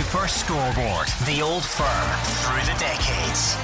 Super Scoreboard. The old firm through the decades.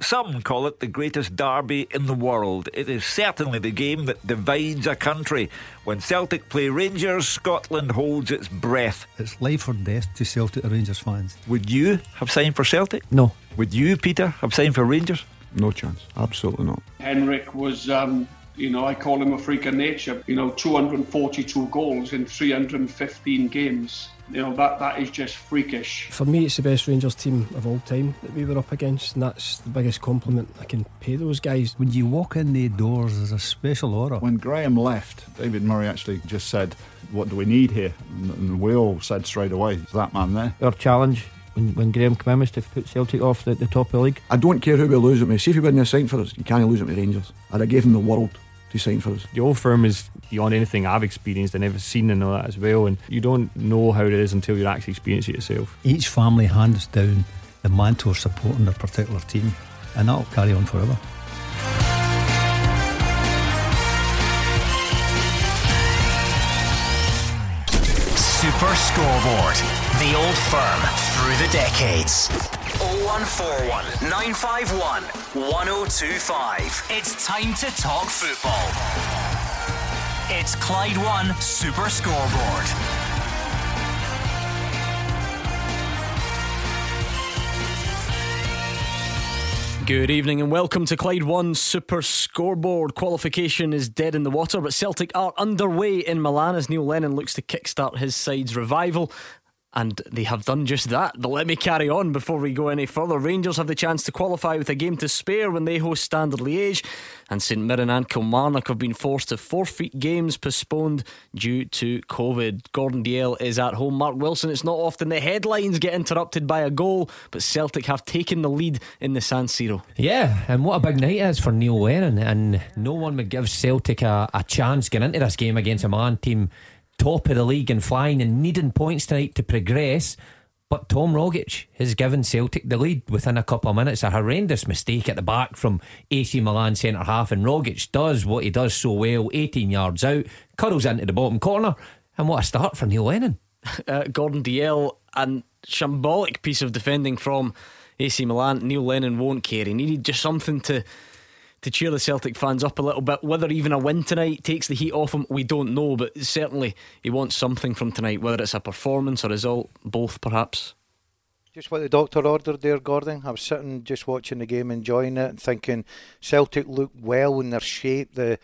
Some call it the greatest derby in the world. It is certainly the game that divides a country. When Celtic play Rangers, Scotland holds its breath. It's life or death to Celtic Rangers fans. Would you have signed for Celtic? No. Would you, Peter, have signed for Rangers? No chance. Absolutely not. Henrik was, um, you know, I call him a freak of nature. You know, 242 goals in 315 games. You know, that, that is just freakish. For me, it's the best Rangers team of all time that we were up against, and that's the biggest compliment I can pay those guys. When you walk in the doors, there's a special aura. When Graham left, David Murray actually just said, What do we need here? And, and we all said straight away, Is that man there? Our challenge when, when Graham came to put Celtic off the, the top of the league. I don't care who we lose at me. See if he wouldn't have signed for us, you can't lose it to Rangers. I'd have gave him the world to sign for us. The old firm is beyond anything I've experienced and ever seen and all that as well. And you don't know how it is until you actually experience it yourself. Each family hands down the mantle of supporting their particular team, and that'll carry on forever. Super Scoreboard. The old firm through the decades. 0141 951 1025. It's time to talk football. It's Clyde One Super Scoreboard. Good evening and welcome to Clyde One Super Scoreboard. Qualification is dead in the water, but Celtic are underway in Milan as Neil Lennon looks to kickstart his side's revival. And they have done just that. But let me carry on before we go any further. Rangers have the chance to qualify with a game to spare when they host Standard Liège. And St Mirren and Kilmarnock have been forced to forfeit games postponed due to COVID. Gordon Dalziel is at home. Mark Wilson, it's not often the headlines get interrupted by a goal, but Celtic have taken the lead in the San Siro. Yeah, and what a big night it is for Neil Lennon. And no one would give Celtic a, a chance getting into this game against a man team top of the league and flying and needing points tonight to progress. But Tom Rogic has given Celtic the lead within a couple of minutes. A horrendous mistake at the back from AC Milan centre half, and Rogic does what he does so well 18 yards out, curls into the bottom corner. And what a start for Neil Lennon. Uh, Gordon Dalziel and shambolic piece of defending from AC Milan. Neil Lennon won't care. He needed just something to to cheer the Celtic fans up a little bit. Whether even a win tonight takes the heat off him, we don't know. But certainly he wants something from tonight, whether it's a performance or result, both perhaps. Just what the doctor ordered there, Gordon. I was sitting just watching the game, enjoying it, and thinking Celtic look well in their shape. The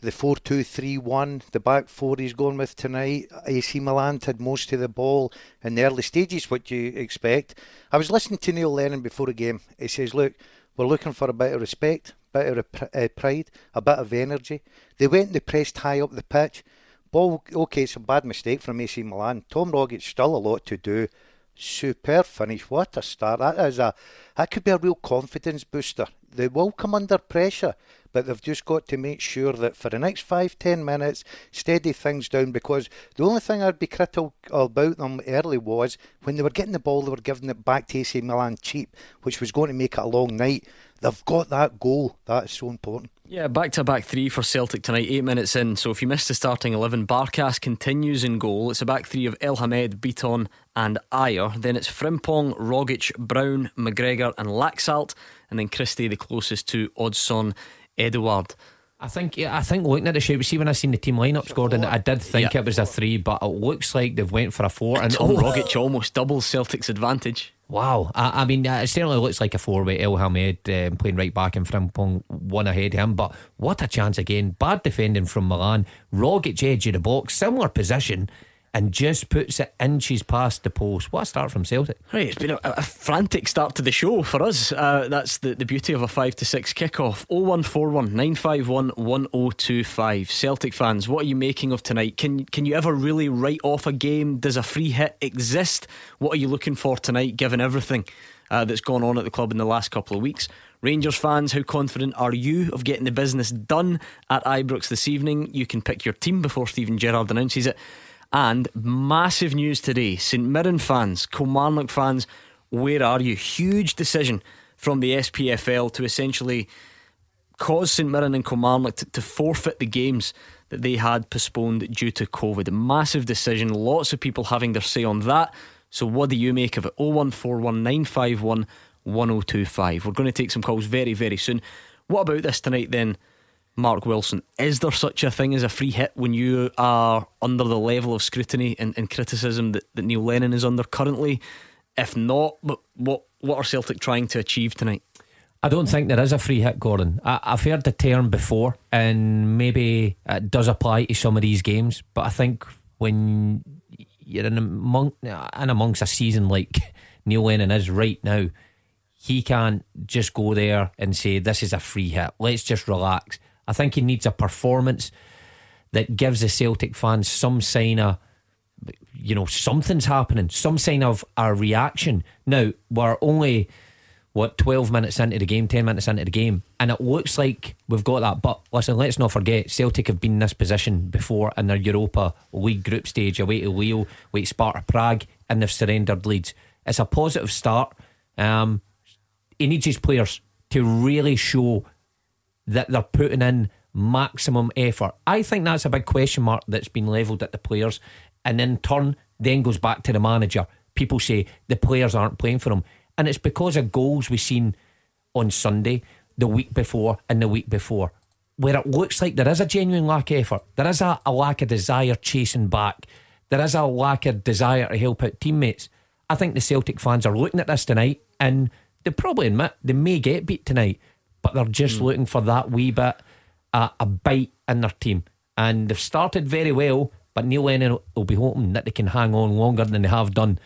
the four two three one, the back four he's going with tonight. AC Milan had most of the ball in the early stages, what you expect. I was listening to Neil Lennon before the game. He says, "Look, we're looking for a bit of respect, bit of uh, pride, a bit of energy." They went and they pressed high up the pitch. Ball, okay, it's a bad mistake from AC Milan. Tom Rogic still a lot to do. Superb finish. What a start. That is a that could be a real confidence booster. They will come under pressure, but they've just got to make sure that for the next five, ten minutes, steady things down because the only thing I'd be critical about them early was when they were getting the ball, they were giving it back to AC Milan cheap, which was going to make it a long night. They've got that goal. That is so important. Yeah, back to back three for Celtic tonight, eight minutes in. So if you missed the starting 11, Barkas continues in goal. It's a back three of El Elhamed, Bitton, and Ajer. Then it's Frimpong, Rogic, Brown, McGregor, and Laxalt. And then Christie, the closest to Odsonne, Edouard. I think yeah, I think looking at the shape, see when I seen the team lineups, Gordon, I did think yeah. it was a three, but it looks like they've went for a four. And Tom oh. Rogic almost doubles Celtic's advantage. Wow, I, I, mean, it certainly looks like a four with Elhamed um, playing right back and Frimpong one ahead of him. But what a chance again! Bad defending from Milan. Rogic edge of the box, similar position, and just puts it inches past the post. What a start from Celtic. Right, it's been a, a frantic start to the show for us. Uh, that's the, the beauty of a 5 to 6 kickoff. 0141 951 1025. Celtic fans, what are you making of tonight? Can, can you ever really write off a game? Does a free hit exist? What are you looking for tonight, given everything uh, that's gone on at the club in the last couple of weeks? Rangers fans, how confident are you of getting the business done at Ibrox this evening? You can pick your team before Steven Gerrard announces it. And massive news today St Mirren fans, Kilmarnock fans, where are you? Huge decision from the SPFL to essentially cause St Mirren and Kilmarnock to, to forfeit the games that they had postponed due to COVID. Massive decision, lots of people having their say on that. So, what do you make of it? 0141951 1025. We're going to take some calls very, very soon. What about this tonight then, Mark Wilson? Is there such a thing as a free hit when you are under the level of scrutiny and, and criticism that, that Neil Lennon is under currently? If not, what, what what are Celtic trying to achieve tonight? I don't think there is a free hit, Gordon. I, have heard the term before, and maybe it does apply to some of these games. But I think when you're in, among, in amongst a season like Neil Lennon is right now, he can't just go there and say, This is a free hit. Let's just relax. I think he needs a performance that gives the Celtic fans some sign of, you know, something's happening, some sign of a reaction. Now, we're only what 12 minutes into the game 10 minutes into the game and it looks like we've got that. But listen let's not forget Celtic have been in this position before in their Europa League group stage. Away to Lille away to Sparta Prague and they've surrendered leads it's a positive start. Um, he needs his players to really show that they're putting in maximum effort I think that's a big question mark that's been levelled at the players and in turn then goes back to the manager people say the players aren't playing for them, and it's because of goals we've seen on Sunday, the week before, and the week before, where it looks like there is a genuine lack of effort. There is a, a lack of desire chasing back. There is a lack of desire to help out teammates. I think the Celtic fans are looking at this tonight and they probably admit they may get beat tonight, but they're just mm. looking for that wee bit, uh, a bite in their team. And they've started very well, but Neil Lennon will be hoping that they can hang on longer than they have done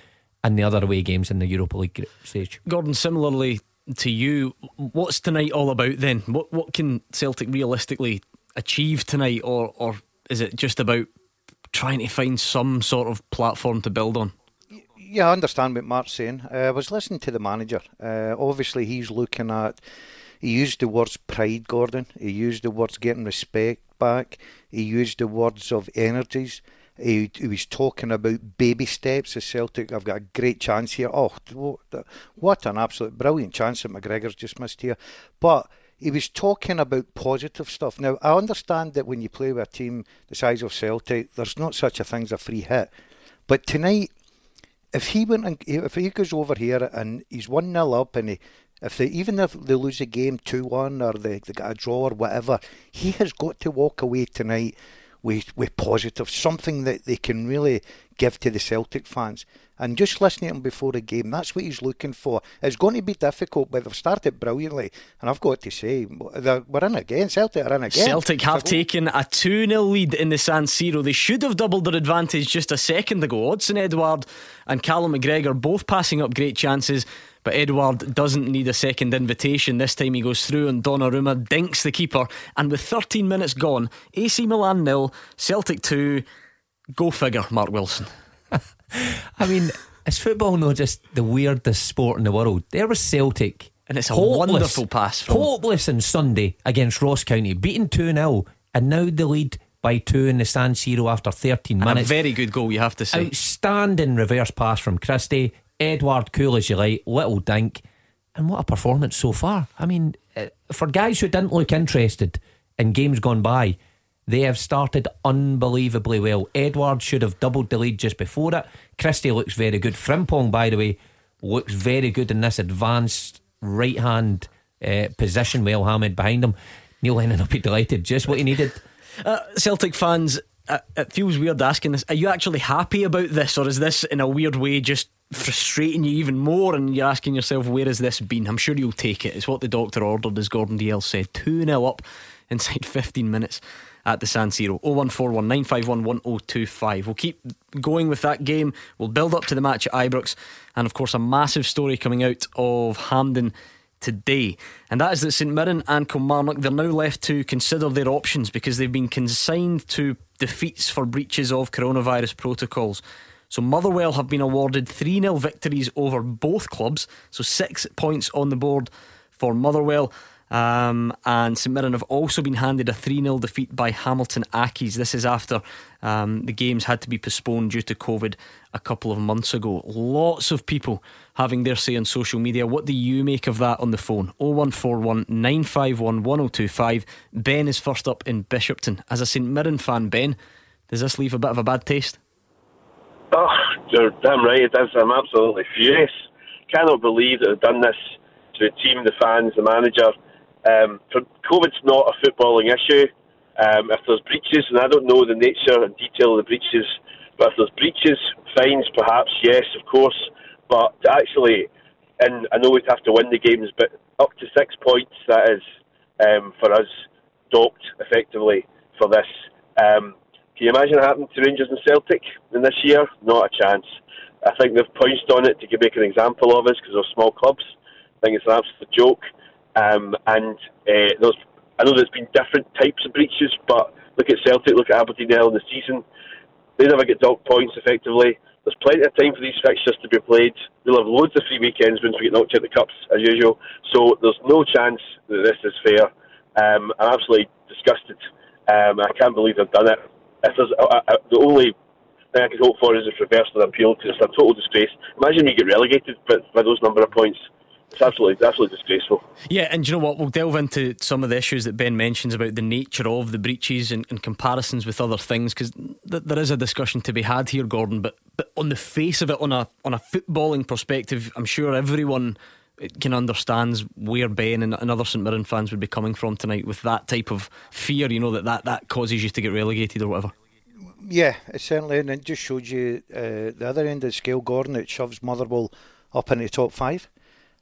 in the other away games in the Europa League stage. Gordon, similarly to you, what's tonight all about then? What what can Celtic realistically achieve tonight, or or is it just about trying to find some sort of platform to build on? Yeah, I understand what Mark's saying. Uh, I was listening to the manager. Uh, obviously, he's looking at. He used the words pride, Gordon. He used the words getting respect back. He used the words of energies. He, he, was talking about baby steps. The Celtic, I've got a great chance here. Oh, what an absolute brilliant chance that McGregor's just missed here. But he was talking about positive stuff. Now, I understand that when you play with a team the size of Celtic, there's not such a thing as a free hit. But tonight, if he went and if he goes over here and he's one 0 up and he, if they even if they lose a game two one or they, they got a draw or whatever, he has got to walk away tonight with, with positive, something that they can really give to the Celtic fans. And just listening to him before the game, that's what he's looking for. It's going to be difficult, but they've started brilliantly. And I've got to say, we're in again. Celtic are in again. Celtic have taken a 2 0 lead in the San Siro. They should have doubled their advantage just a second ago. Odsonne Edouard and Callum McGregor both passing up great chances. But Edouard doesn't need a second invitation. This time he goes through and Donnarumma dinks the keeper. And with 13 minutes gone, AC Milan nil, Celtic 2. Go figure, Mark Wilson. I mean, is football not just the weirdest sport in the world? There was Celtic. And it's a hopeless, wonderful pass. From... Hopeless on Sunday against Ross County, beaten 2 0, and now the lead by two in the San Siro after 13 minutes. And a very good goal, you have to say. Outstanding reverse pass from Christie. Edouard, cool as you like, little dink. And what a performance so far. I mean, uh, for guys who didn't look interested in games gone by, they have started unbelievably well. Edouard should have doubled the lead just before it. Christie looks very good. Frimpong, by the way, looks very good in this advanced right hand uh, position with Elhamed behind him. Neil Lennon will be delighted. Just what he needed. Uh, Celtic fans, it feels weird asking this. Are you actually happy about this, or is this in a weird way just frustrating you even more and you're asking yourself, where has this been? I'm sure you'll take it. It's what the doctor ordered, as Gordon Dalziel said. 2 0 up inside 15 minutes at the San Siro. 0141 951 1025. We'll keep going with that game. We'll build up to the match at Ibrox. And of course, a massive story coming out of Hampden today. And that is that St Mirren and Kilmarnock, they're now left to consider their options because they've been consigned to defeats for breaches of coronavirus protocols. So Motherwell have been awarded 3 0 victories over both clubs, so six points on the board for Motherwell. Um, and St Mirren have also been handed a 3 0 defeat by Hamilton Accies. This is after um, the games had to be postponed due to COVID a couple of months ago. Lots of people having their say on social media. What do you make of that on the phone? 0141 951 1025. Ben is first up in Bishopton. As a St Mirren fan, Ben, does this leave a bit of a bad taste? Oh, you're damn right it does. I'm absolutely furious. Cannot believe that they've done this to the team, the fans, the manager. Um, COVID's not a footballing issue. Um, if there's breaches, and I don't know the nature and detail of the breaches, but if there's breaches, fines perhaps, yes, of course. But actually, and I know we'd have to win the games, but up to six points, that is um, for us docked effectively for this. Um, can you imagine it happening to Rangers and Celtic in this year? Not a chance. I think they've pounced on it to make an example of us because they're small clubs. I think it's an absolute joke. Um, and uh, there's, I know there's been different types of breaches, but look at Celtic, look at Aberdeen early in the season. They never get docked points effectively. There's plenty of time for these fixtures to be played. We'll have loads of free weekends once we get knocked out of the cups, as usual. So there's no chance that this is fair. Um, I'm absolutely disgusted. Um, I can't believe they've done it. If there's uh, uh, the only thing I could hope for is if reversal of appeal because it's a total disgrace. Imagine we get relegated by, by those number of points. It's absolutely, absolutely disgraceful. Yeah, and you know what? We'll delve into some of the issues that Ben mentions about the nature of the breaches and, and comparisons with other things because th- there is a discussion to be had here, Gordon. But but on the face of it, on a on a footballing perspective, I'm sure everyone can understand where Ben and, and other St Mirren fans would be coming from tonight with that type of fear. You know that that, that causes you to get relegated or whatever. Yeah, it certainly, and it just showed you uh, the other end of the scale, Gordon. It shoves Motherwell up into the top five.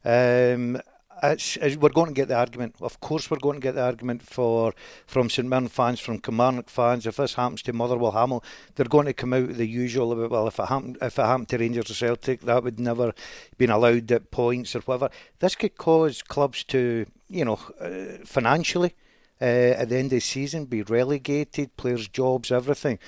Um, it's, it's, we're going to get the argument. Of course, we're going to get the argument for from St Mirren fans, from Kilmarnock fans. If this happens to Motherwell, Hamel, they're going to come out the usual about well, if it happened, if it happened to Rangers or Celtic, that would never been allowed at points or whatever. This could cause clubs to, you know, uh, financially uh, at the end of the season be relegated, players' jobs, everything.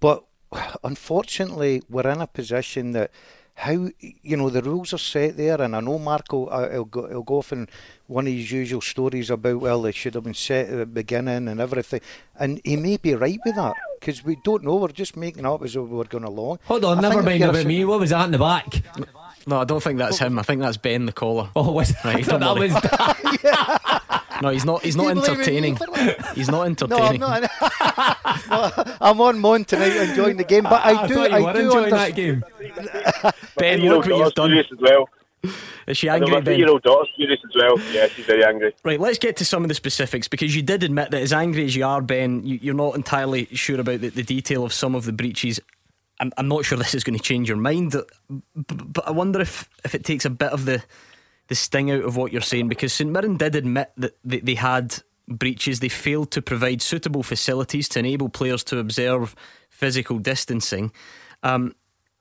But unfortunately, we're in a position that how you know the rules are set there, and I know Marco uh, he'll, go, he'll go off in one of his usual stories about well they should have been set at the beginning and everything, and he may be right with that because we don't know. We're just making up as we're going along. Hold on, I never mind about me. What was that in the back? No, I don't think that's him. I think that's Ben the caller. Oh, was right? Don't that worry. was. No, he's not. He's not entertaining. He's not entertaining. No, I'm, not. no, I'm on Mon tonight enjoying the game, but I, I do. I do enjoying that game. ben, look what you've done. As well. Is she angry, my Ben? three-year-old daughter's furious as well. Yeah, she's very angry. Right, let's get to some of the specifics because you did admit that as angry as you are, Ben, you, are not entirely sure about the, the, detail of some of the breaches. I'm, I'm not sure this is going to change your mind, but, but I wonder if, if it takes a bit of the the sting out of what you're saying because St Mirren did admit that they, had breaches. They failed to provide suitable facilities to enable players to observe physical distancing. Um,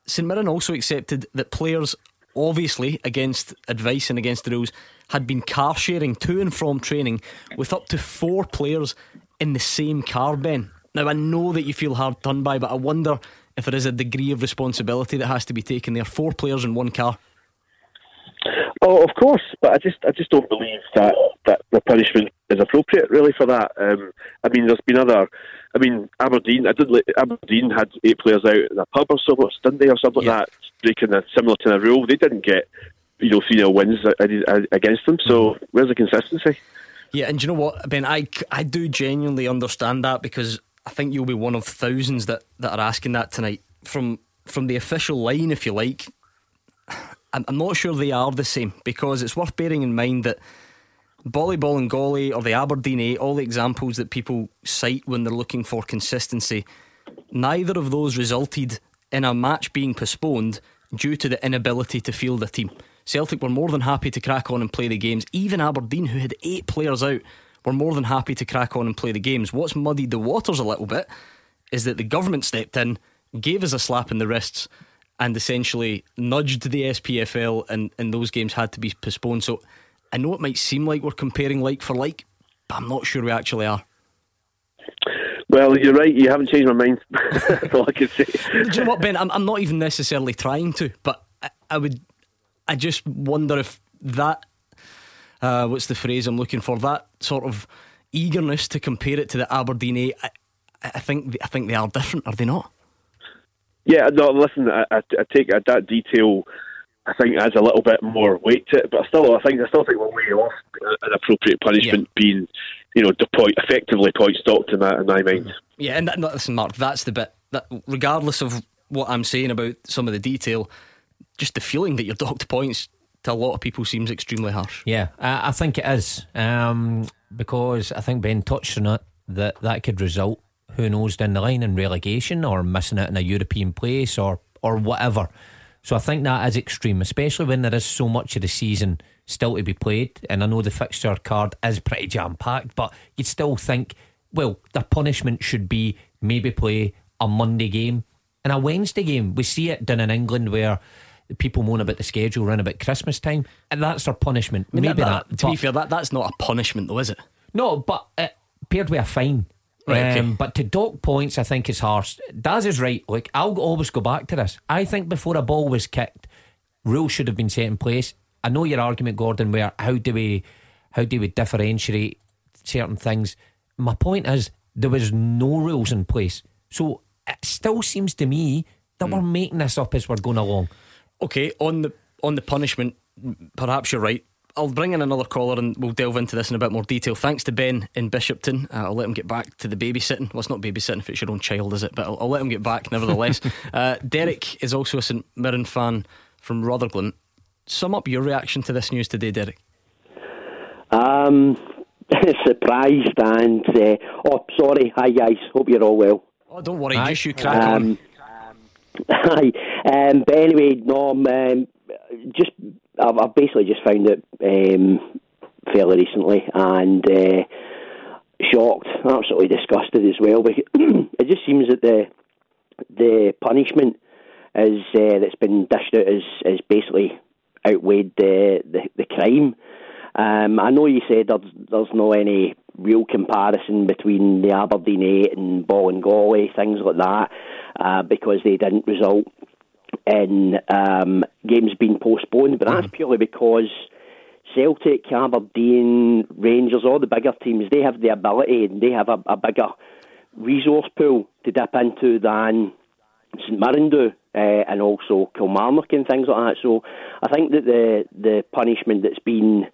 St Mirren also accepted that players, obviously against advice and against the rules, had been car sharing to and from training with up to four players in the same car, Ben. Now, I know that you feel hard done by, but I wonder if there is a degree of responsibility that has to be taken there. Four players in one car. Oh, of course, but I just I just don't believe that that the punishment is appropriate really for that. Um, I mean, there's been other. I mean, Aberdeen. I did. Aberdeen had eight players out in a pub or so, didn't they, or something yeah. like that, breaking a similar to a rule. They didn't get you know three 0 wins against them. So where's the consistency? Yeah, and you know what, Ben? I I do genuinely understand that because I think you'll be one of thousands that that are asking that tonight from from the official line, if you like. I'm not sure they are the same because it's worth bearing in mind that Boli Bolingoli or the Aberdeen 8, all the examples that people cite when they're looking for consistency, neither of those resulted in a match being postponed due to the inability to field a team. Celtic were more than happy to crack on and play the games. Even Aberdeen, who had eight players out, were more than happy to crack on and play the games. What's muddied the waters a little bit is that the government stepped in, gave us a slap in the wrists, and essentially nudged the SPFL, and, and those games had to be postponed. So I know it might seem like we're comparing like for like, but I'm not sure we actually are. Well, you're right. You haven't changed my mind. That's all I can say. Do you know what, Ben? I'm, I'm not even necessarily trying to, but I, I would. I just wonder if that. uh, what's the phrase I'm looking for? That sort of eagerness to compare it to the Aberdeen 8. I, I think I think they are different, are they not? Yeah, no. Listen, I, I, I take that detail. I think adds a little bit more weight to it, but still, I think I still think we're way off an appropriate punishment yeah. being, you know, point, effectively point stopped in that in my mind. Yeah, and that, listen, Mark, that's the bit that, regardless of what I'm saying about some of the detail, just the feeling that you're docked points to a lot of people seems extremely harsh. Yeah, I, I think it is um, because I think Ben touched on it that that could result, who knows, down the line in relegation or missing it in a European place or or whatever. So I think that is extreme, especially when there is so much of the season still to be played. And I know the fixture card is pretty jam packed, but you'd still think, well, the punishment should be maybe play a Monday game and a Wednesday game. We see it done in England where people moan about the schedule around about Christmas time, and that's their punishment. I mean, maybe that, that, to be fair, that that's not a punishment though, is it? No, but it paired with a fine. Right, um, But to dock points, I think is harsh. Daz is right. Like I'll always go back to this. I think before a ball was kicked, rules should have been set in place. I know your argument, Gordon. Where how do we how do we differentiate certain things? My point is there was no rules in place, so it still seems to me that mm. we're making this up as we're going along. Okay, on the on the punishment, perhaps you're right. I'll bring in another caller and we'll delve into this in a bit more detail. Thanks to Ben in Bishopton. Uh, I'll let him get back to the babysitting. Well, it's not babysitting if it's your own child, is it? But I'll, I'll let him get back nevertheless. uh, Derek is also a St Mirren fan from Rutherglen. Sum up your reaction to this news today, Derek. Um, surprised and uh, oh, sorry. Hi guys. Hope you're all well. Oh, don't worry. Just you crack um, on. Hi. Um, but anyway, Norm, um, just I've, I've basically just found it um, fairly recently and uh, shocked, absolutely disgusted as well. But it just seems that the the punishment is uh, that's been dished out is, is basically outweighed the the, the crime. Um, I know you said there's, there's no any real comparison between the Aberdeen 8 and Bolingoli, things like that, uh, because they didn't result in um, games being postponed, but that's mm. purely because Celtic, Aberdeen, Rangers, all the bigger teams, they have the ability and they have a, a bigger resource pool to dip into than St Mirren do, uh, and also Kilmarnock and things like that. So I think that the the punishment that's been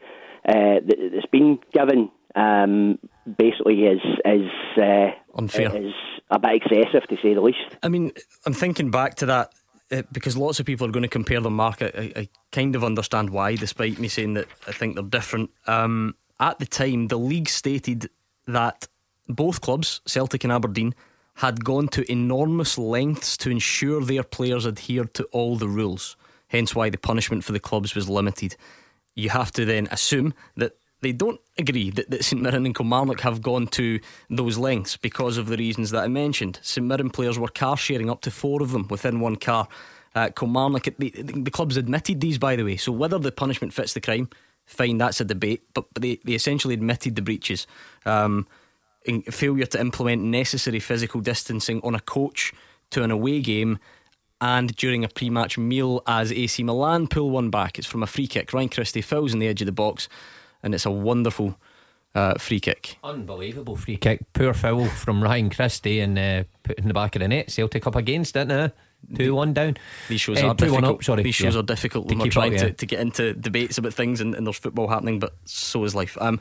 uh, that's been given um, basically is is uh, unfair, is a bit excessive to say the least. I mean, I'm thinking back to that uh, because lots of people are going to compare them, Mark. I, I, kind of understand why, despite me saying that I think they're different. Um, at the time, the league stated that both clubs, Celtic and Aberdeen, had gone to enormous lengths to ensure their players adhered to all the rules. Hence, why the punishment for the clubs was limited. You have to then assume that they don't agree that, that St Mirren and Kilmarnock have gone to those lengths because of the reasons that I mentioned. St Mirren players were car sharing up to four of them within one car. Uh, Kilmarnock, the, the clubs admitted these, by the way. So whether the punishment fits the crime, fine, that's a debate. But, but they, they essentially admitted the breaches. Um, failure to implement necessary physical distancing on a coach to an away game and during a pre match meal as AC Milan pull one back. It's from a free kick. Ryan Christie fouls in the edge of the box and it's a wonderful uh, free kick. Unbelievable free kick. Poor foul from Ryan Christie and uh, put in the back of the net. Celtic up against it now. Two one down. These shows uh, are difficult. Up, sorry. These shows yeah. are difficult when we're trying up, yeah. to, to get into debates about things and, and, there's football happening, but so is life. Um,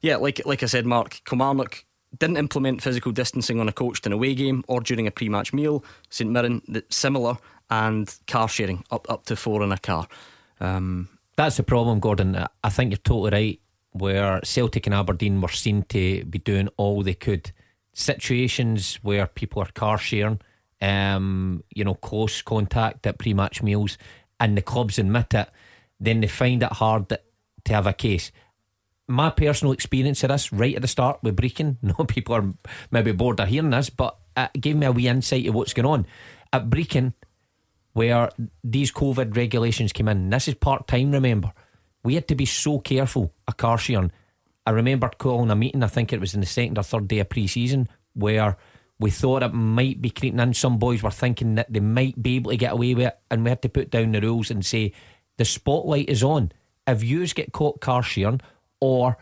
yeah, like like I said, Mark Kilmarnock didn't implement physical distancing on a coached and away game or during a pre-match meal. St Mirren similar and car sharing up up to four in a car. Um, that's the problem, Gordon. I think you're totally right. Where Celtic and Aberdeen were seen to be doing all they could. Situations where people are car sharing, um, you know, close contact at pre match meals, and the clubs admit it, then they find it hard to have a case. My personal experience of this right at the start with Brechin, no people are maybe bored of hearing this, but it gave me a wee insight of what's going on. At Brechin, where these COVID regulations came in. This is part time, remember. We had to be so careful a car sharing. I remember calling a meeting, I think it was in the second or third day of pre season, where we thought it might be creeping in. Some boys were thinking that they might be able to get away with it, and we had to put down the rules and say the spotlight is on. if yous get caught car sharing or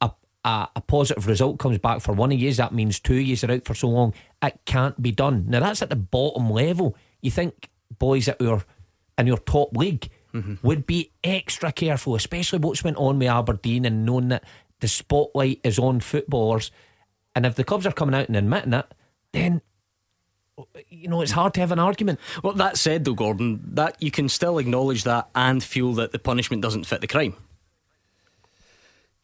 a, a, a positive result comes back for one of yous, that means two yous are out for so long. It can't be done. Now that's at the bottom level. You think boys at your in your top league would be extra careful, especially what's went on with Aberdeen and knowing that the spotlight is on footballers. And if the clubs are coming out and admitting it, then you know it's hard to have an argument. Well, that said, though, Gordon, that you can still acknowledge that and feel that the punishment doesn't fit the crime.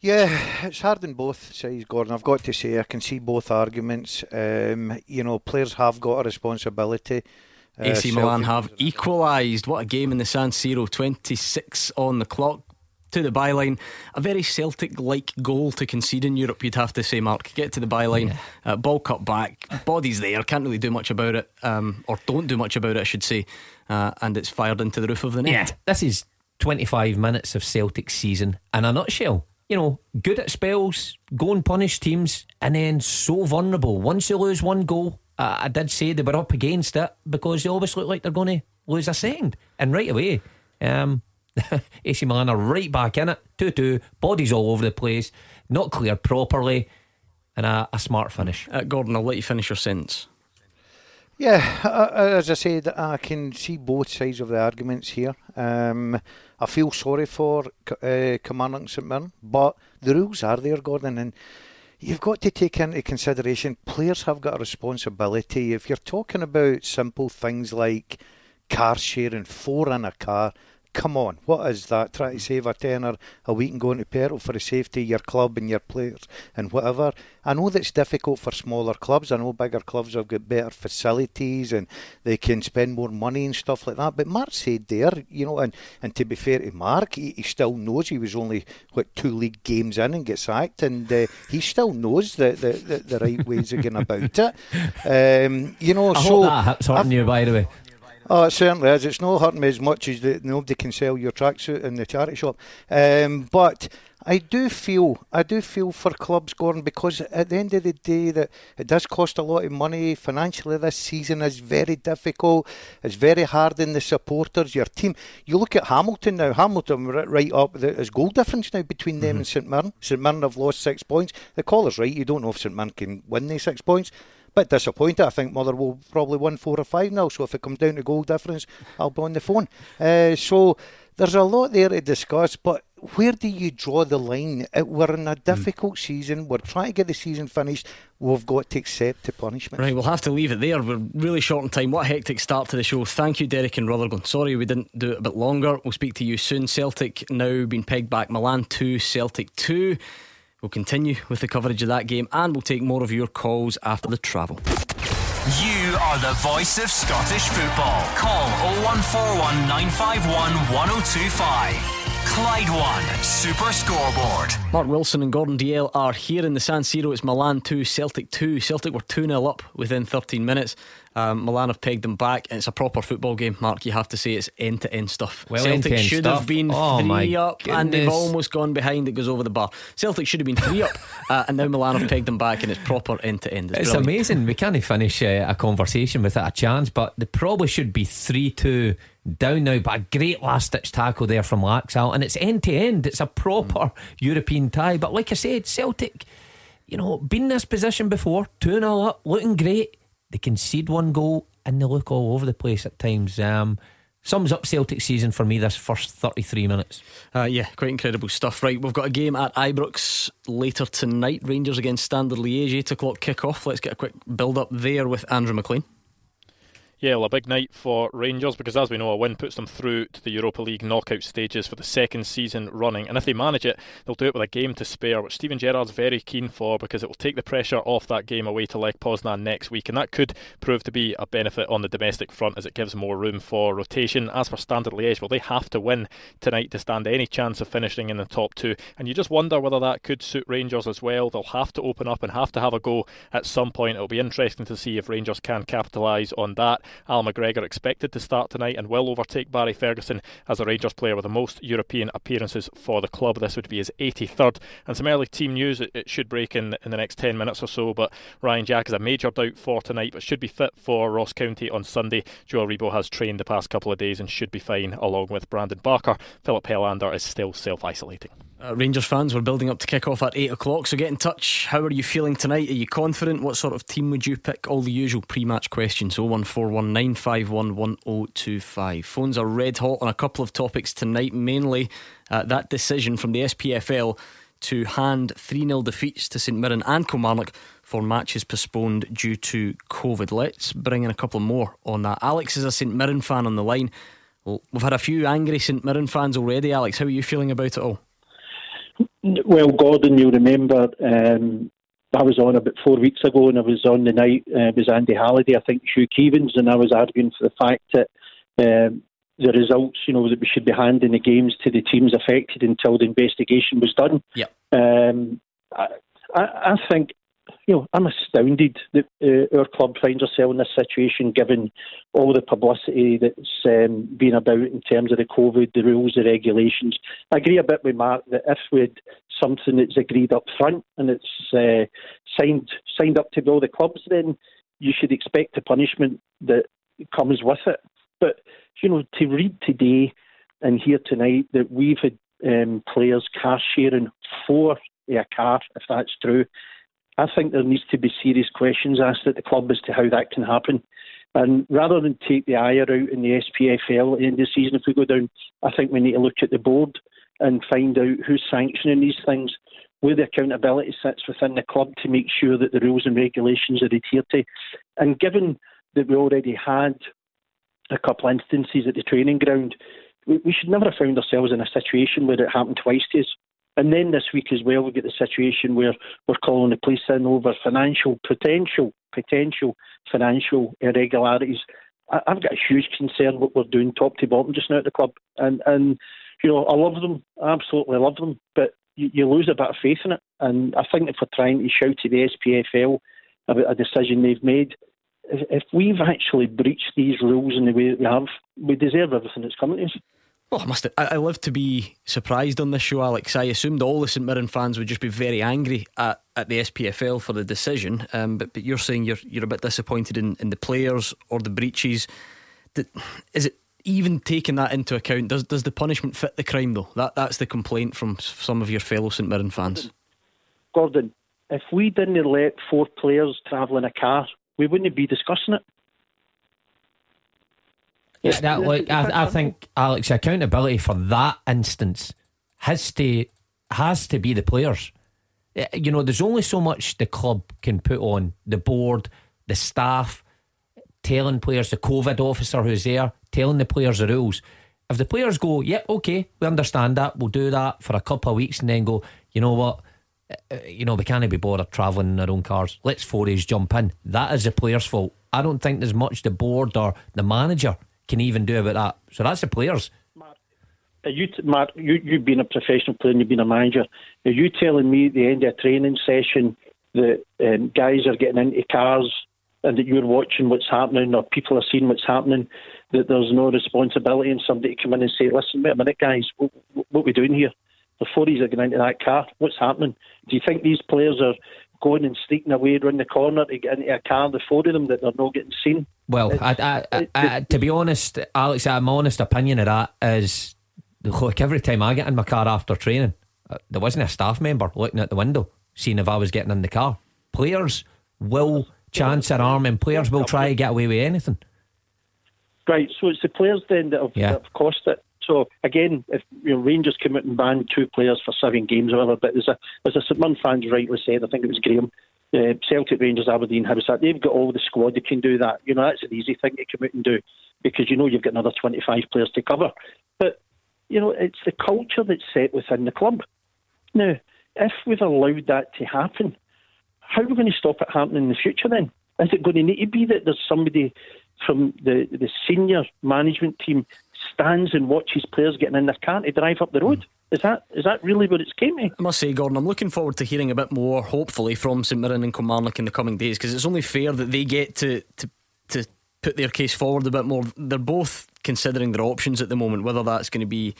Yeah, it's hard on both sides, Gordon. I've got to say, I can see both arguments. Um, you know, players have got a responsibility. Uh, AC Milan have equalised. What a game in the San Siro. 26 on the clock. To the byline, a very Celtic like goal to concede in Europe, you'd have to say, Mark. Get to the byline, uh, ball cut back, body's there, can't really do much about it, um, or don't do much about it, I should say, uh, and it's fired into the roof of the net. Yeah, this is 25 minutes of Celtic season in a nutshell. You know, good at spells, go and punish teams, and then so vulnerable. Once you lose one goal, uh, I did say they were up against it because they always look like they're going to lose a second. And right away, um, AC Milan are right back in it. 2 2, bodies all over the place, not cleared properly, and a, a smart finish. Uh, Gordon, I'll let you finish your sentence. Yeah, uh, uh, as I said, I can see both sides of the arguments here. Um, I feel sorry for uh, Kilmarnock St Mirren, but the rules are there, Gordon, and you've got to take into consideration players have got a responsibility. If you're talking about simple things like car sharing, four in a car, come on, what is that? Try to save a tenner a week and go into peril for the safety of your club and your players and whatever. I know that's difficult for smaller clubs. I know bigger clubs have got better facilities and they can spend more money and stuff like that. But Mark said there, you know, and, and to be fair to Mark, he, he still knows he was only what two league games in and gets sacked, and uh, he still knows the the, the, the right ways of going about it. Um, you know, I so hope that hits hurting you, by the way. Oh, it certainly is. It's not hurting me as much as the, nobody can sell your tracksuit in the charity shop. Um, but I do feel, I do feel for clubs, Gordon, because at the end of the day, that it does cost a lot of money financially. This season is very difficult. It's very hard in the supporters. Your team. You look at Hamilton now. Hamilton right up. There's goal difference now between them and St Mirren. St Mirren have lost six points. The caller's right. You don't know if St Mirren can win these six points. Bit disappointed. I think Motherwell probably win four or five now. So if it comes down to goal difference, I'll be on the phone. Uh, so there's a lot there to discuss. But where do you draw the line? Uh, We're in a difficult season. We're trying to get the season finished. We've got to accept the punishment. Right, we'll have to leave it there. We're really short on time. What a hectic start to the show. Thank you, Derek and Rutherglen. Sorry we didn't do it a bit longer. We'll speak to you soon. Celtic now been pegged back. Milan 2, Celtic 2. We'll continue with the coverage of that game and we'll take more of your calls after the travel. You are the voice of Scottish football. Call 0141 951 1025. Clyde One Super Scoreboard. Mark Wilson and Gordon Dalziel are here in the San Siro. It's Milan 2, Celtic 2. Celtic were 2 0 up within 13 minutes. Um, Milan have pegged them back, it's a proper football game, Mark. You have to say it's end to end stuff. Well, Celtic end-to-end should stuff. have been Oh, my 3 up, and they've almost gone behind. It goes over the bar. Celtic should have been 3 up, uh, and now Milan have pegged them back, and it's proper end to end. It's amazing. We can't finish uh, a conversation without a chance, but they probably should be 3 2 down now. But a great last ditch tackle there from Laxalt, and it's end to end. It's a proper European tie. But like I said, Celtic, you know, been in this position before, 2 0 up, looking great. They concede one goal and they look all over the place at times. Um, sums up Celtic season for me this first 33 minutes. Uh, yeah, quite incredible stuff. Right, we've got a game at Ibrox later tonight. Rangers against Standard Liège, 8 o'clock kick off. Let's get a quick build up there with Andrew McLean. Yeah, well, a big night for Rangers because, as we know, a win puts them through to the Europa League knockout stages for the second season running. And if they manage it, they'll do it with a game to spare, which Steven Gerrard's very keen for because it will take the pressure off that game away to Lech Poznan next week. And that could prove to be a benefit on the domestic front as it gives more room for rotation. As for Standard Liège, well, they have to win tonight to stand any chance of finishing in the top two. And you just wonder whether that could suit Rangers as well. They'll have to open up and have to have a go at some point. It'll be interesting to see if Rangers can capitalise on that. Al McGregor expected to start tonight and will overtake Barry Ferguson as a Rangers player with the most European appearances for the club. This would be his 83rd. And some early team news, it, it should break in, in the next 10 minutes or so, but Ryan Jack is a major doubt for tonight, but should be fit for Ross County on Sunday. Joel Rebo has trained the past couple of days and should be fine, along with Brandon Barker. Filip Helander is still self isolating. Uh, Rangers fans, we're building up to kick off at 8 o'clock, so get in touch. How are you feeling tonight? Are you confident? What sort of team would you pick? All the usual pre match questions 01419511025. Phones are red hot on a couple of topics tonight, mainly uh, that decision from the SPFL to hand 3 0 defeats to St Mirren and Kilmarnock for matches postponed due to COVID. Let's bring in a couple more on that. Alex is a St Mirren fan on the line. Well, we've had a few angry St Mirren fans already, Alex. How are you feeling about it all? Well, Gordon, you'll remember um, I was on about four weeks ago, and I was on the night. Uh, it was Andy Halliday, I think, Hugh Keevins, and I was arguing for the fact that um, the results, you know, that we should be handing the games to the teams affected until the investigation was done. Yeah. Um, I, I, think you know, I'm astounded that uh, our club finds ourselves in this situation given all the publicity that's um, been about in terms of the COVID, the rules, the regulations. I agree a bit with Mark that if we had something that's agreed up front and it's uh, signed signed up to all the clubs, then you should expect the punishment that comes with it. But you know, to read today and hear tonight that we've had um, players car sharing for a car, if that's true, I think there needs to be serious questions asked at the club as to how that can happen. And rather than take the ire out in the SPFL at the end of the season, if we go down, I think we need to look at the board and find out who's sanctioning these things, where the accountability sits within the club to make sure that the rules and regulations are adhered to. And given that we already had a couple of instances at the training ground, we, we should never have found ourselves in a situation where it happened twice to us. And then this week as well, we get the situation where we're calling the police in over financial potential, potential financial irregularities. I, have got a huge concern what we're doing top to bottom just now at the club. And and you know, I love them, I absolutely love them, but you, you lose a bit of faith in it. And I think if we're trying to shout to the SPFL about a decision they've made, if, if we've actually breached these rules in the way that we have, we deserve everything that's coming to us. Well, I must. I, I live to be surprised on this show, Alex. I assumed all the St Mirren fans would just be very angry at, at the SPFL for the decision. Um, but but you're saying you're you're a bit disappointed in, in the players or the breaches. Is it even taking that into account? Does does the punishment fit the crime though? That that's the complaint from some of your fellow St Mirren fans. Gordon, if we didn't let four players travel in a car, we wouldn't be discussing it. Yeah, that, like, I, I think Alex accountability for that instance has to has to be the players. You know, there's only so much the club can put on the board, the staff, telling players, the COVID officer who's there, telling the players the rules. If the players go, yeah, okay, we understand that, we'll do that for a couple of weeks, and then go, you know what, uh, you know, we can't be bothered travelling in our own cars. Let's forays jump in. That is the players' fault. I don't think there's much the board or the manager can even do about that. So that's the players. Are you, Mark, you, you've been a professional player and you've been a manager. Are you telling me at the end of a training session that um, guys are getting into cars and that you're watching what's happening or people are seeing what's happening, that there's no responsibility in somebody to come in and say, listen, wait a minute, guys, what, what are we doing here? The 40s are getting into that car. What's happening? Do you think these players are going and sneaking away around the corner to get into a car, the four of them, that they're not getting seen. Well, I, I, I, to be honest, Alex, my honest opinion of that is look, every time I get in my car after training, uh, there wasn't a staff member looking at the window, seeing if I was getting in the car. Players will chance their arm and players will try to get away with anything. Right, so it's the players then that have, yeah. that have cost it. So again, if you know, Rangers come out and ban two players for seven games or whatever, but there's a as a St Mirren fans rightly said, I think it was Graham, uh, Celtic, Rangers, Aberdeen, Hibs, they've got all the squad that can do that. You know, that's an easy thing to come out and do because you know you've got another 25 players to cover. But you know, it's the culture that's set within the club. Now, if we've allowed that to happen, how are we going to stop it happening in the future then? Is it going to need to be that there's somebody from the, the senior management team stands and watches players getting in their car to drive up the road. Is that is that really what it's came to? I must say, Gordon, I'm looking forward to hearing a bit more, hopefully, from St Mirren and Kilmarnock in the coming days, because it's only fair that they get to, to to put their case forward a bit more. They're both considering their options at the moment, whether that's going to be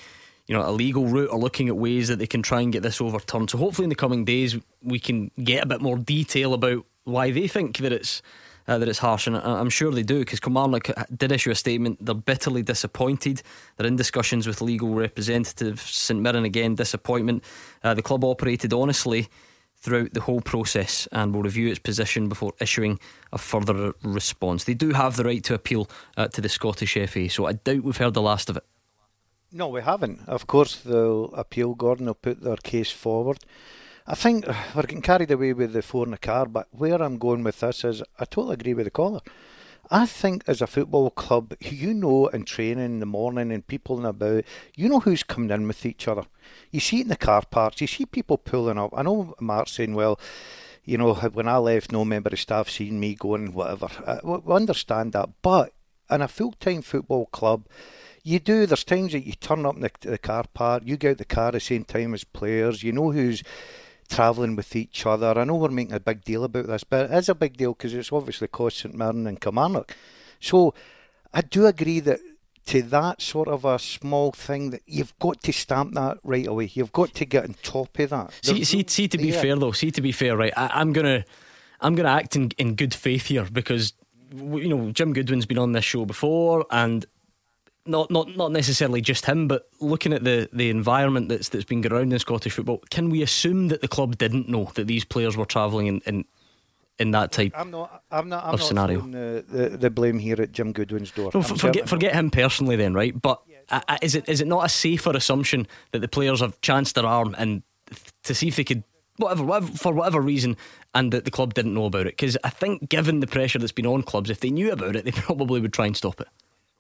you know, a legal route or looking at ways that they can try and get this overturned. So hopefully in the coming days we can get a bit more detail about why they think that it's uh, that it's harsh, and I'm sure they do because Kilmarnock did issue a statement. They're bitterly disappointed. They're in discussions with legal representatives. St Mirren again disappointment. Uh, the club operated honestly throughout the whole process and will review its position before issuing a further response. They do have the right to appeal uh, to the Scottish FA, so I doubt we've heard the last of it. No, we haven't. Of course, they'll appeal. Gordon will put their case forward. I think we're getting carried away with the four in the car, but where I'm going with this is I totally agree with the caller. I think as a football club, you know in training in the morning and people and about, you know who's coming in with each other. You see it in the car parks, you see people pulling up. I know Mark's saying, well, you know, when I left, no member of staff seen me going, whatever. Uh, I, we understand that. But in a full time football club, you do. There's times that you turn up in the, the car park, you get out the car at the same time as players. You know who's travelling with each other. I know we're making a big deal about this, but it is a big deal because it's obviously cost St Mirren and Kilmarnock. So I do agree that to that sort of a small thing that you've got to stamp that right away. You've got to get on top of that. See, see, see to be yeah. fair though, see to be fair, right? I, am gonna, I'm gonna act in, in good faith here because you know Jim Goodwin's been on this show before, and not not not necessarily just him, but looking at the, the environment that's that's been around in Scottish football, can we assume that the club didn't know that these players were travelling in, in in that type I'm not, I'm not, I'm of not scenario? The, the, the, blame here at Jim Goodwin's door. No, forget forget him personally, then, right? But uh, is it is it not a safer assumption that the players have chanced their arm and to see if they could whatever, whatever for whatever reason, and that the club didn't know about it? Because I think, given the pressure that's been on clubs, if they knew about it, they probably would try and stop it.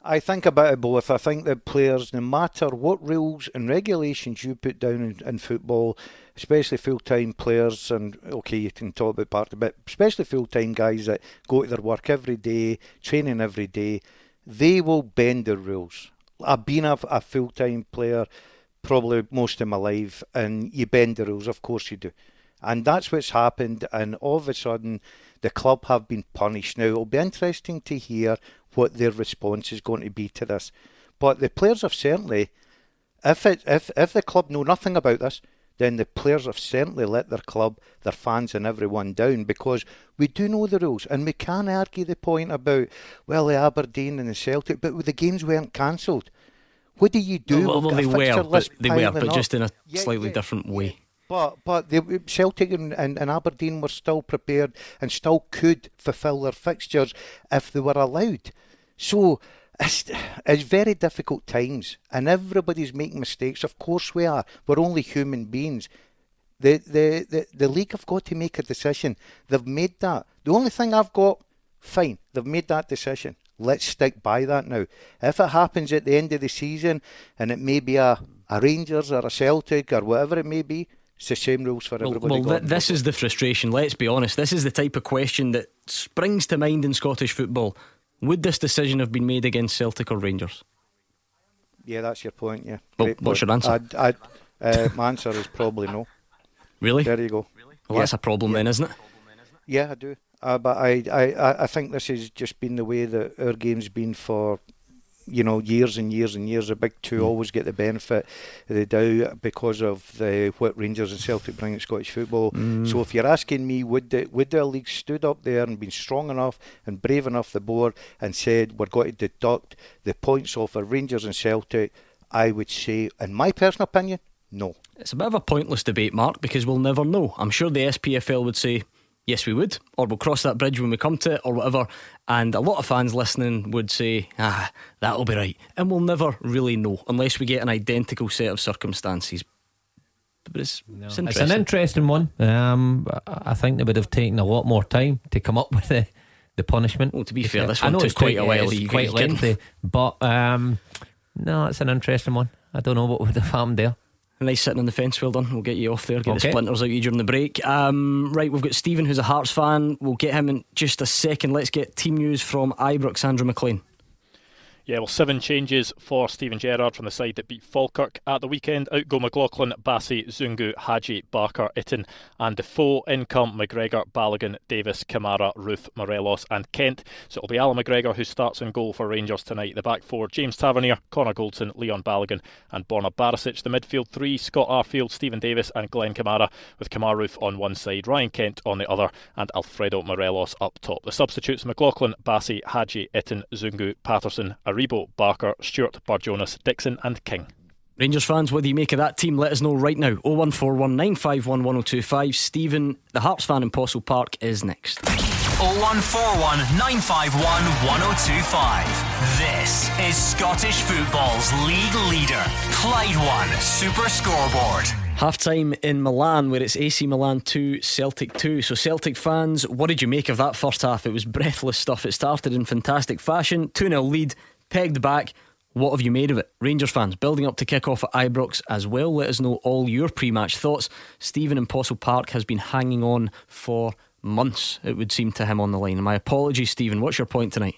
I think about it both. I think that players, no matter what rules and regulations you put down in, in football, especially full time players, and okay, you can talk about part of it, especially full time guys that go to their work every day, training every day, they will bend the rules. I've been a, a full time player probably most of my life, and you bend the rules, of course you do. And that's what's happened, and all of a sudden, the club have been punished. Now, it'll be interesting to hear what their response is going to be to this. But the players have certainly, if it, if if the club know nothing about this, then the players have certainly let their club, their fans, and everyone down because we do know the rules and we can argue the point about well the Aberdeen and the Celtic, but the games weren't cancelled. What do you do? Well, well they were, but they were, but just in a yeah, slightly yeah, different way. But but the Celtic and, and, and, Aberdeen were still prepared and still could fulfil their fixtures if they were allowed. So it's, it's very difficult times, and everybody's making mistakes. Of course, we are. We're only human beings. The, the, the, the league have got to make a decision. They've made that. The only thing I've got, fine, they've made that decision. Let's stick by that now. If it happens at the end of the season and it may be a, a Rangers or a Celtic or whatever it may be, it's the same rules for well, everybody. Well, th- this is the frustration. Let's be honest. This is the type of question that springs to mind in Scottish football would this decision have been made against Celtic or Rangers? Yeah, that's your point. Yeah. Well, what's point. your answer? I'd, I'd, uh, my answer is probably no. Really? There you go. Really? Well, yeah. that's a problem yeah. then, isn't it? Yeah, I do. Uh, but I, I, I think this has just been the way that our game's been for you know, years and years and years. The big two mm. always get the benefit of the doubt because of the what Rangers and Celtic bring in Scottish football. Mm. So if you're asking me, would the would the league stood up there and been strong enough and brave enough the board and said we're going to deduct the points off of Rangers and Celtic? I would say, in my personal opinion, no. It's a bit of a pointless debate, Mark, because we'll never know. I'm sure the SPFL would say yes, we would, or we'll cross that bridge when we come to it, or whatever. And a lot of fans listening would say, ah, that'll be right. And we'll never really know unless we get an identical set of circumstances. But it's, no. it's, it's, an interesting one. Um, I think they would have taken a lot more time to come up with the, the punishment. Well, to be fair, this one took quite a while. It's quite lengthy, but um, no, it's an interesting one. I don't know what would have happened there. Nice sitting on the fence. Well done. We'll get you off there. Get okay. the splinters out of you during the break. Um, right, we've got Stephen, who's a Hearts fan. We'll get him in just a second. Let's get team news from Ibrox. Andrew McLean. Yeah, well, seven changes for Steven Gerrard from the side that beat Falkirk at the weekend. Out go McLaughlin, Bassey, Zungu, Hagi, Barker, Itten, and Defoe. In come McGregor, Balogun, Davis, Kamara, Roofe, Morelos, and Kent. So it'll be Allan McGregor who starts in goal for Rangers tonight. The back four James Tavernier, Connor Goldson, Leon Balogun, and Borna Barisic. The midfield three Scott Arfield, Stephen Davis, and Glenn Kamara, with Kemar Roofe on one side, Ryan Kent on the other, and Alfredo Morelos up top. The substitutes McLaughlin, Bassey, Hagi, Itten, Zungu, Patterson, Aribo, Barker, Stewart, Barjonah, Dixon, and King. Rangers fans, what do you make of that team? Let us know right now. 0141 951 1025. Stephen, the Hearts fan in Possilpark, is next. 0141 951 1025. This is Scottish football's league leader, Clyde One Super Scoreboard. Half time in Milan, where it's AC Milan 2, Celtic 2. So, Celtic fans, what did you make of that first half? It was breathless stuff. It started in fantastic fashion. 2 0 lead, pegged back. What have you made of it? Rangers fans, building up to kick off at Ibrox as well. Let us know all your pre match thoughts. Stephen in Possilpark has been hanging on for months, it would seem to him on the line. My apologies, Stephen. What's your point tonight?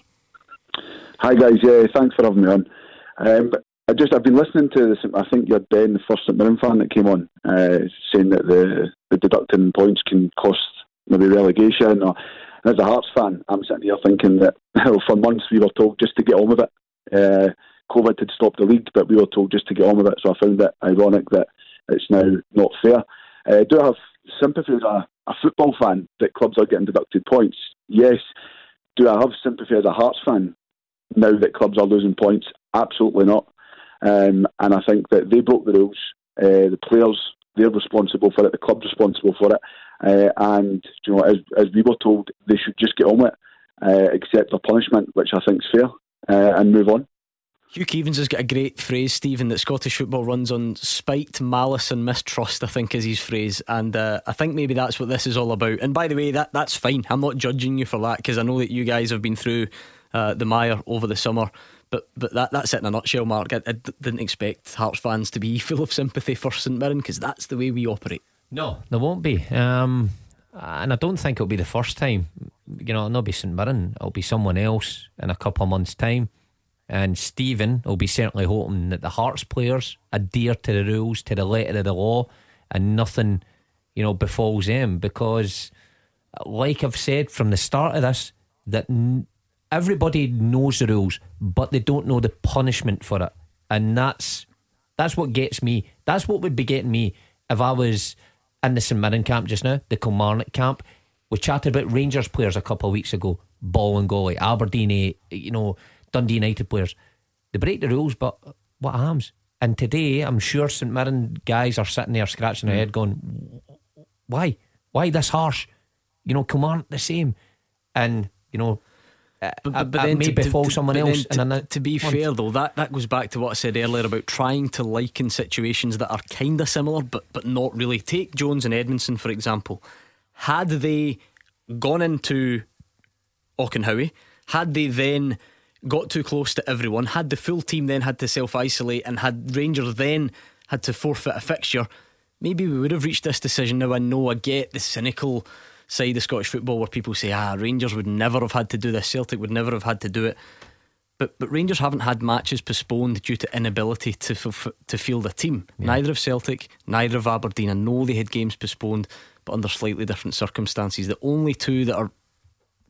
Hi, guys. Yeah, thanks for having me on. Um, I just I've been listening to this. I think you're Ben, the first St Mirren fan that came on, uh, saying that the the deducting points can cost maybe relegation. Or and as a Hearts fan, I'm sitting here thinking that for months we were told just to get on with it. Uh, COVID had stopped the league, but we were told just to get on with it. So I found it ironic that it's now not fair. Uh, do I have sympathy as a, a football fan that clubs are getting deducted points? Yes. Do I have sympathy as a Hearts fan now that clubs are losing points? Absolutely not. Um, and I think that they broke the rules. Uh, the players, they're responsible for it. The club's responsible for it. Uh, and you know, as, as we were told, they should just get on with it, uh, accept their punishment, which I think is fair, uh, and move on. Hugh Keevins has got a great phrase, Stephen, that Scottish football runs on spite, malice, and mistrust. I think is his phrase, and uh, I think maybe that's what this is all about. And by the way, that that's fine. I'm not judging you for that because I know that you guys have been through uh, the mire over the summer. But but that that's it in a nutshell, Mark. I, I didn't expect Hearts fans to be full of sympathy for St Mirren because that's the way we operate. No, there won't be. Um, and I don't think it'll be the first time. You know, it'll not be St Mirren. It'll be someone else in a couple of months' time. And Stephen will be certainly hoping that the Hearts players adhere to the rules, to the letter of the law, and nothing, you know, befalls them. Because, like I've said from the start of this, that n- everybody knows the rules, but they don't know the punishment for it, and that's that's what gets me. That's what would be getting me if I was in the St Mirren camp just now, the Kilmarnock camp. We chatted about Rangers players a couple of weeks ago, Bolingoli, Aberdeen, eh, you know Dundee United players. They break the rules, but what happens? And today, I'm sure St Mirren guys are sitting there scratching their head, going, "Why? Why this harsh?" You know, Kilmarnock the same, and you know. But, but, but then may to, befall to, someone else. To, and to be fair, though, that, that goes back to what I said earlier about trying to liken situations that are kind of similar, but but not really. Take Jones and Edmundson for example. Had they gone into Auchenhowie, had they then got too close to everyone, had the full team then had to self isolate, and had Rangers then had to forfeit a fixture, maybe we would have reached this decision. Now I know I get the cynical side of Scottish football where people say, ah, Rangers would never have had to do this, Celtic would never have had to do it. But but Rangers haven't had matches postponed due to inability to to field a team. Yeah. Neither of Celtic, neither of Aberdeen. I know they had games postponed, but under slightly different circumstances. The only two that are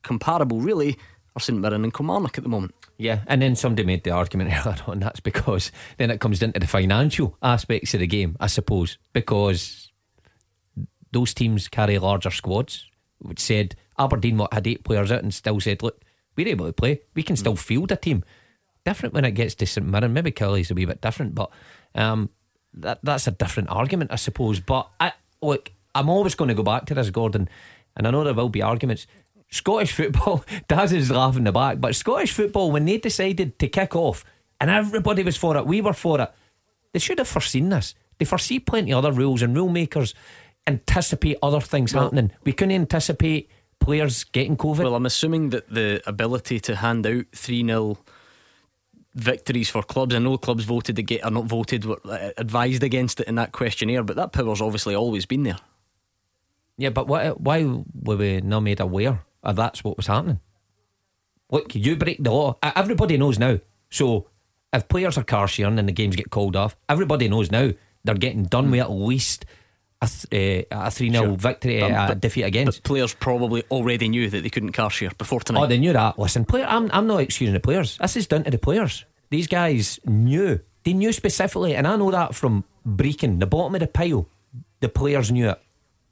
comparable, really, are St Mirren and Kilmarnock at the moment. Yeah, and then somebody made the argument earlier on that's because then it comes into the financial aspects of the game, I suppose, because those teams carry larger squads. Which said Aberdeen what had eight players out and still said, look, we're able to play, we can still field a team. Different when it gets to St Mirren. Maybe Killie's a wee bit different, but um, that that's a different argument, I suppose. But I, look, I'm always going to go back to this, Gordon, and I know there will be arguments. Scottish football, Daz is laughing in the back, but Scottish football, when they decided to kick off and everybody was for it, we were for it, they should have foreseen this. They foresee plenty of other rules and rule makers anticipate other things well, happening. We couldn't anticipate players getting COVID. Well, I'm assuming that the ability to hand out 3 0 victories for clubs. I know clubs voted to get or not voted, were uh, advised against it in that questionnaire, but that power's obviously always been there. Yeah, but why, why were we not made aware? Of that's what was happening. Look, you break the law. Everybody knows now. So if players are car sharing and the games get called off, everybody knows now they're getting done with at least a, th- uh, a 3 0 Sure. victory, Um, a but- defeat against. Players probably already knew that they couldn't car share before tonight. Oh, they knew that. Listen, player, I'm, I'm not excusing the players. This is down to the players. These guys knew. They knew specifically, and I know that from Brechin, the bottom of the pile. The players knew it.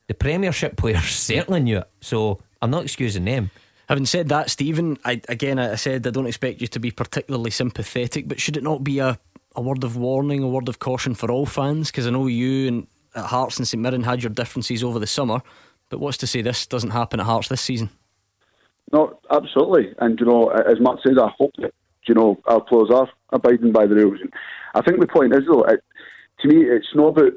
The Premiership players certainly knew it. So I'm not excusing them. Having said that, Stephen, I, again, I said I don't expect you to be particularly sympathetic, but should it not be a, a word of warning, a word of caution for all fans? Because I know you and at Hearts and St Mirren had your differences over the summer, but what's to say this doesn't happen at Hearts this season? No, absolutely. And, you know, as Matt says, I hope that, you know, our players are abiding by the rules. I think the point is, though, it, to me, it's not about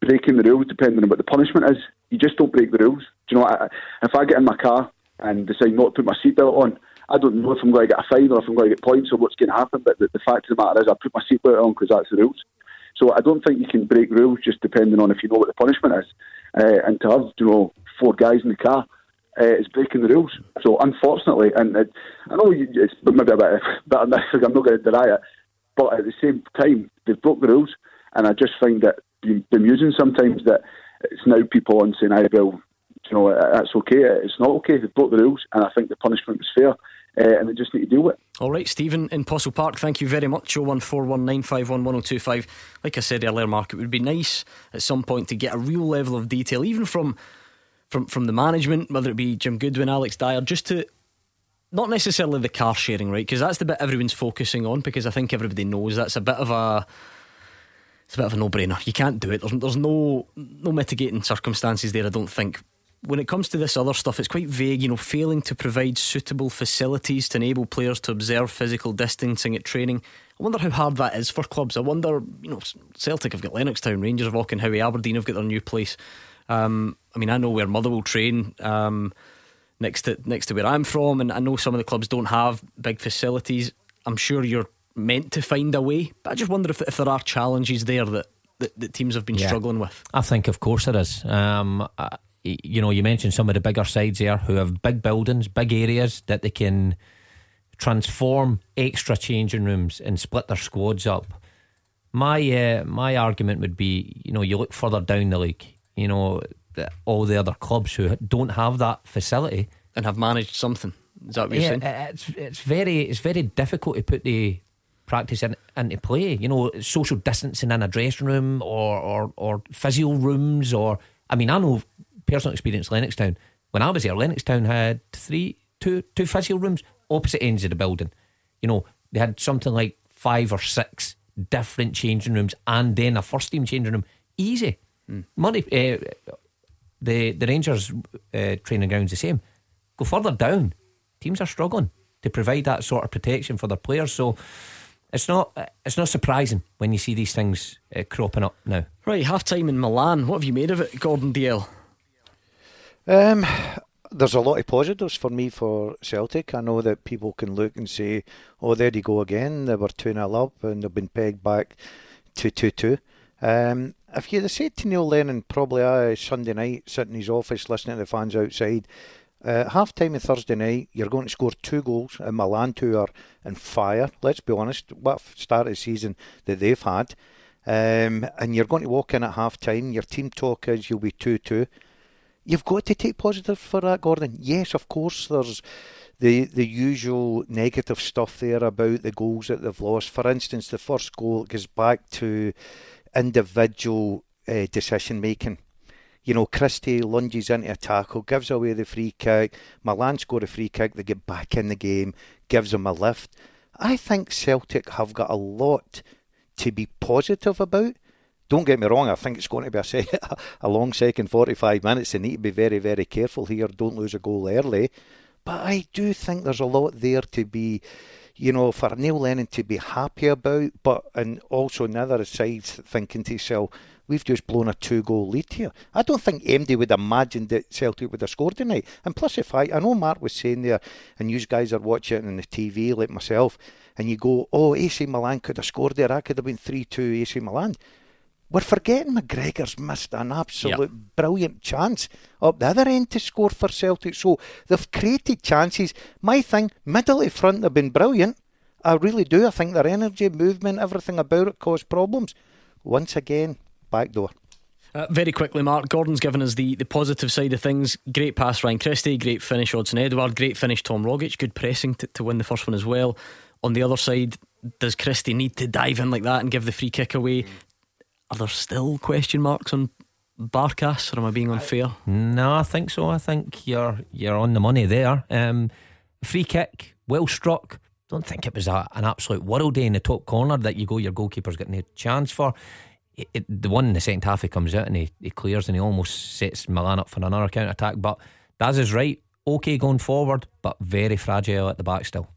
breaking the rules depending on what the punishment is. You just don't break the rules. Do you know, I, if I get in my car and decide not to put my seatbelt on, I don't know if I'm going to get a fine or if I'm going to get points or what's going to happen. But the, the fact of the matter is, I put my seatbelt on because that's the rules. So I don't think you can break rules just depending on if you know what the punishment is. Uh, and to have, you know, four guys in the car uh, is breaking the rules. So unfortunately, and it, I know you, it's maybe a bit, unnecessary, I'm not going to deny it, but at the same time, they've broke the rules. And I just find it bemusing sometimes that it's now people on saying, I well, you know, that's okay. It's not okay. They've broke the rules, and I think the punishment was fair, uh, and they just need to deal with it. All right, Stephen in Possilpark, thank you very much. 01419511025. Like I said earlier, Mark, it would be nice at some point to get a real level of detail, even from from from the management, whether it be Jim Goodwin, Alex Dyer, just to not necessarily the car sharing, right? Because that's the bit everyone's focusing on. Because I think everybody knows that's a bit of a it's a bit of a no-brainer. You can't do it. There's, there's no no mitigating circumstances there. I don't think. When it comes to this other stuff, it's quite vague. You know, failing to provide suitable facilities to enable players to observe physical distancing at training. I wonder how hard that is for clubs. I wonder, you know, Celtic have got Lennoxtown, Rangers have Auchenhowie, Aberdeen have got their new place. Um, I mean, I know where Motherwell train. Um, next to next to where I'm from, and I know some of the clubs don't have big facilities. I'm sure you're meant to find a way, but I just wonder if if there are challenges there that that, that teams have been Yeah. struggling with. I think, of course, there is. Um, y- you know, you mentioned some of the bigger sides there who have big buildings, big areas that they can transform extra changing rooms and split their squads up. My uh, my argument would be, you know, you look further down the league. You know, the, all the other clubs who don't have that facility and have managed something. Is that what you're yeah, saying? It's it's very it's very difficult to put the practice in, into play. You know, social distancing in a dressing room or or or physio rooms or I mean, I know personal experience Lennoxtown. When I was there, Lennoxtown had three two two physio rooms opposite ends of the building. You know, they had something like five or six different changing rooms and then a first team changing room. Easy. Money uh, the the Rangers uh, training ground's the same. Go further down, teams are struggling to provide that sort of protection for their players. So it's not it's not surprising when you see these things uh, cropping up now. Right, half time in Milan. What have you made of it, Gordon Dalziel? Um, there's a lot of positives for me for Celtic. I know that people can look and say, "Oh, there you go again. They were two 0 up and they've been pegged back to two two." Um, if you'd have said to Neil Lennon, probably uh, Sunday night, sitting in his office listening to the fans outside, uh, half time on Thursday night, you're going to score two goals, and Milan are in fire. Let's be honest, what a start of the season that they've had. Um, and you're going to walk in at half time, your team talk is you'll be 2 2. You've got to take positive for that, Gordon. Yes, of course, there's the the usual negative stuff there about the goals that they've lost. For instance, the first goal goes back to individual uh, decision making. You know, Christie lunges into a tackle, gives away the free kick. Milan score a free kick, they get back in the game, gives them a lift. I think Celtic have got a lot to be positive about. Don't get me wrong, I think it's going to be a, se- a long second 45 minutes. They need to be very, very careful here. Don't lose a goal early. But I do think there's a lot there to be, you know, for Neil Lennon to be happy about, but and also on the other side thinking to himself, we've just blown a two goal lead here. I don't think MD would imagine that Celtic would have scored tonight. And plus, if I, I know Mark was saying there, and you guys are watching it on the TV like myself, and you go, oh, AC Milan could have scored there. I could have been 3 2 AC Milan. We're forgetting McGregor's missed an absolute brilliant chance up the other end to score for Celtic. So they've created chances. My thing, middle to front, they've been brilliant. I really do. I think their energy, movement, everything about it caused problems. Once again, back door. Uh, very quickly, Mark. Gordon's given us the, the positive side of things. Great pass, Ryan Christie. Great finish, Odsonne Edouard. Great finish, Tom Rogic. Good pressing to, to win the first one as well. On the other side, does Christie need to dive in like that and give the free kick away? Are there still question marks on Barkas, or am I being unfair? No, I think so. I think you're you're on the money there. Um, free kick, well struck. Don't think it was a, an absolute world day in the top corner that you go. Your goalkeeper's got no chance for. It, it, the one in the second half, he comes out and he, he clears and he almost sets Milan up for another counter attack. But Daz is right. Okay going forward, but very fragile at the back still.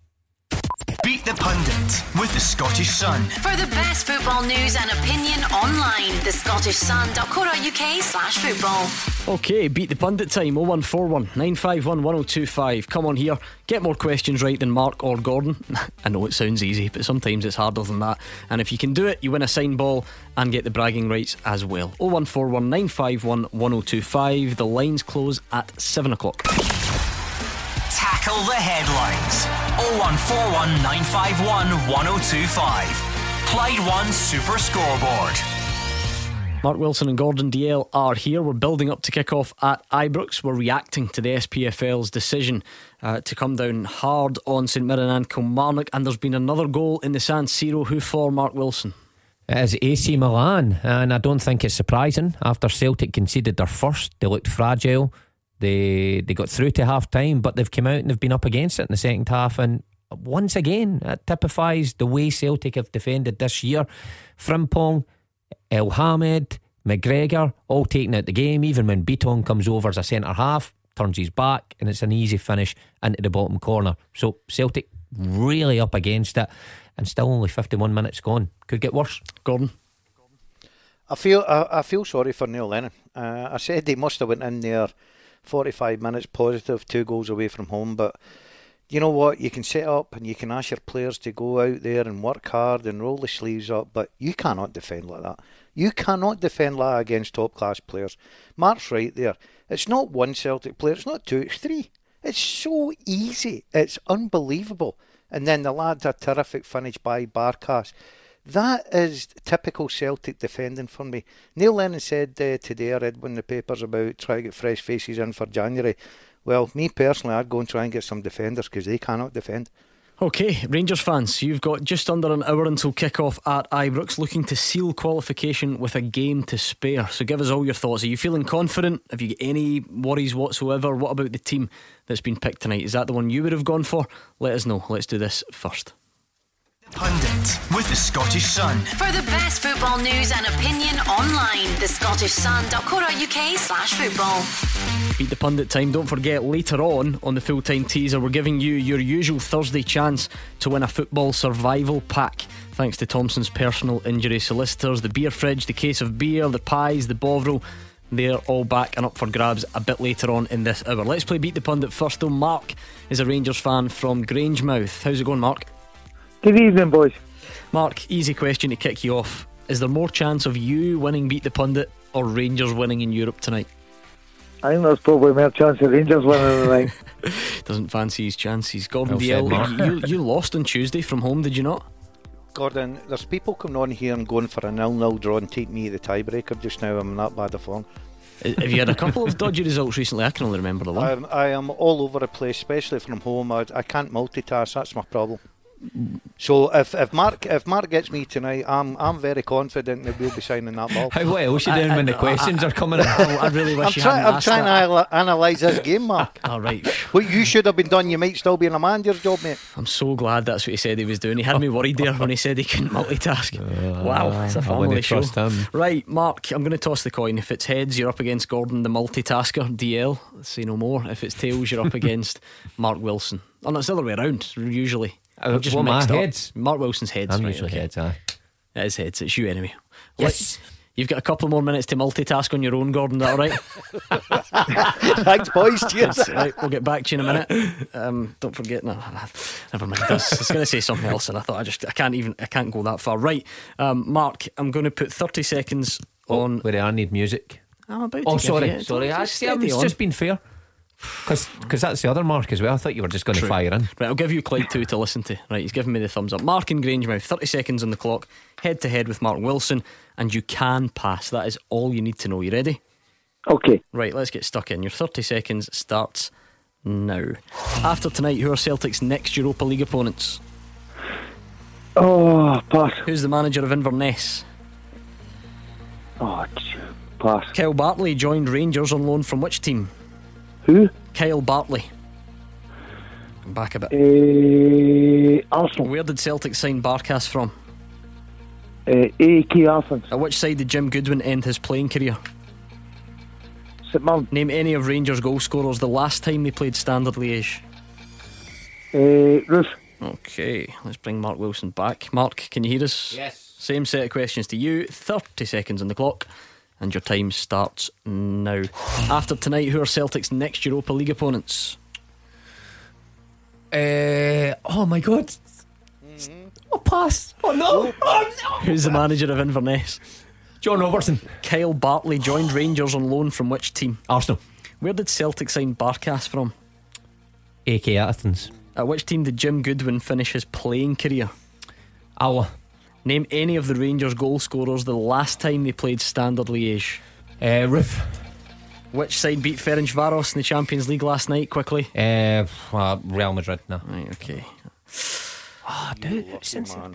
Beat the Pundit with the Scottish Sun. For the best football news and opinion online, thescottishsun.co.uk slash football. Okay, beat the pundit time 0141 951 1025. Come on here, get more questions right than Mark or Gordon. I know it sounds easy, but sometimes it's harder than that. And if you can do it, you win a sign ball and get the bragging rights as well. 0141 951 1025. The lines close at 7 o'clock. Tackle the headlines. 0141 951 1025. Clyde One Super Scoreboard. Mark Wilson and Gordon Dalziel are here. We're building up to kick off at Ibrox. We're reacting to the SPFL's decision uh, to come down hard on St Mirren and Kilmarnock. And there's been another goal in the San Siro. Who for Mark Wilson? It is AC Milan, and I don't think it's surprising. After Celtic conceded their first, they looked fragile. They they got through to half time, but they've come out and they've been up against it in the second half. And once again, it typifies the way Celtic have defended this year. Frimpong, El Hamed, McGregor, all taking out the game. Even when Bitton comes over as a centre half, turns his back, and it's an easy finish into the bottom corner. So Celtic really up against it, and still only 51 minutes gone. Could get worse. Gordon. I feel I, I feel sorry for Neil Lennon. Uh, I said he must have went in there 45 minutes positive, two goals away from home. But you know what? You can set up and you can ask your players to go out there and work hard and roll the sleeves up, but you cannot defend like that. You cannot defend like against top class players. Mark's right there. It's not one Celtic player, it's not two, it's three. It's so easy. It's unbelievable. And then the lad, a terrific finish by Barkas. That is typical Celtic defending for me. Neil Lennon said uh, today, I read one in the papers about trying to get fresh faces in for January. Well, me personally, I'd go and try and get some defenders because they cannot defend. Okay, Rangers fans, you've got just under an hour until kick-off at Ibrox, looking to seal qualification with a game to spare. So give us all your thoughts. Are you feeling confident? Have you got any worries whatsoever? What about the team that's been picked tonight? Is that the one you would have gone for? Let us know. Let's do this first. Pundit with the Scottish Sun. For the best football news and opinion online, thescottishsun.co.uk slash football. Beat the pundit time. Don't forget later on on the full time teaser, we're giving you your usual Thursday chance to win a football survival pack. Thanks to Thompson's personal injury solicitors, the beer fridge, the case of beer, the pies, the bovril. They're all back and up for grabs a bit later on in this hour. Let's play Beat the Pundit first, though. Mark is a Rangers fan from Grangemouth. How's it going, Mark? Good evening, boys. Mark, easy question to kick you off. Is there more chance of you winning Beat the Pundit or Rangers winning in Europe tonight? I think there's probably more chance of Rangers winning tonight. Doesn't fancy his chances. Gordon Well said, Dalziel, you, you lost on Tuesday from home, did you not? Gordon, there's people coming on here and going for a nil-nil draw and take me the tiebreaker just now. I'm not that bad a form. Have you had a couple of dodgy results recently? I can only remember the one. I'm, I am all over the place, especially from home. I, I can't multitask. That's my problem. So if, if Mark if Mark gets me tonight, I'm I'm very confident that we'll be signing that ball. How well else you doing when the questions are coming in? I really wish I'm, you try- hadn't I'm asked trying that. to ana- analyse this game, Mark. All right. What you should have been done, you might still be in a manager's job, mate. I'm so glad that's what he said he was doing. He had me worried there when he said he couldn't multitask. wow, uh, it's a I family show. him. Right, Mark, I'm going to toss the coin. If it's heads, you're up against Gordon, the multitasker, Dalziel. Say no more. If it's tails, you're up against Mark Wilson. Oh, no, it's the other way around, usually. Uh, I've just what, my mixed up. heads? Mark Wilson's heads. I'm right, usually okay. heads, aye. It is heads. It's you anyway. Yes. Let- You've got a couple more minutes to multitask on your own, Gordon. Is that all right? Thanks, boys. Cheers. Right. We'll get back to you in a minute. Um, don't forget. No, never mind. I was, was going to say something else, and I thought I just I can't even I can't go that far. Right, um, Mark. I'm going to put 30 seconds on. Where I need music. I'm about Oh, to sorry, sorry. I see, I'm- it's just been fair. Because that's the other mark as well. I thought you were just going to fire in. Right, I'll give you Clyde 2 to listen to. Right, he's giving me the thumbs up. Mark in Grangemouth, 30 seconds on the clock, head to head with Mark Wilson, and you can pass. That is all you need to know. You ready? Okay. Right, let's get stuck in. Your 30 seconds starts now. After tonight, who are Celtic's next Europa League opponents? Oh, pass. Who's the manager of Inverness? Oh, tch, pass. Kyle Bartley joined Rangers on loan from which team? Who? Kyle Bartley. Come back a bit. Uh, Arsenal. Where did Celtic sign Barkas from? Uh, AEK Athens. At which side did Jim Goodwin end his playing career? St Mirren. Name any of Rangers goal scorers the last time they played Standard Liège. Uh, Roofe. Okay, let's bring Mark Wilson back. Mark, can you hear us? Yes. Same set of questions to you. 30 seconds on the clock, and your time starts now. After tonight, who are Celtic's next Europa League opponents? Uh, oh my god. Oh, pass. Oh no. Oh no. Who's the manager of Inverness? John Robertson. Kyle Bartley joined Rangers on loan from which team? Arsenal. Where did Celtic sign Barkas from? AEK Athens. At which team did Jim Goodwin finish his playing career? Alloa. Name any of the Rangers goal scorers the last time they played Standard Liège. Uh, Roofe. Which side beat Ferencvaros in the Champions League last night? Quickly. Uh, uh, Real Madrid. No. Right. Okay. Oh, dude.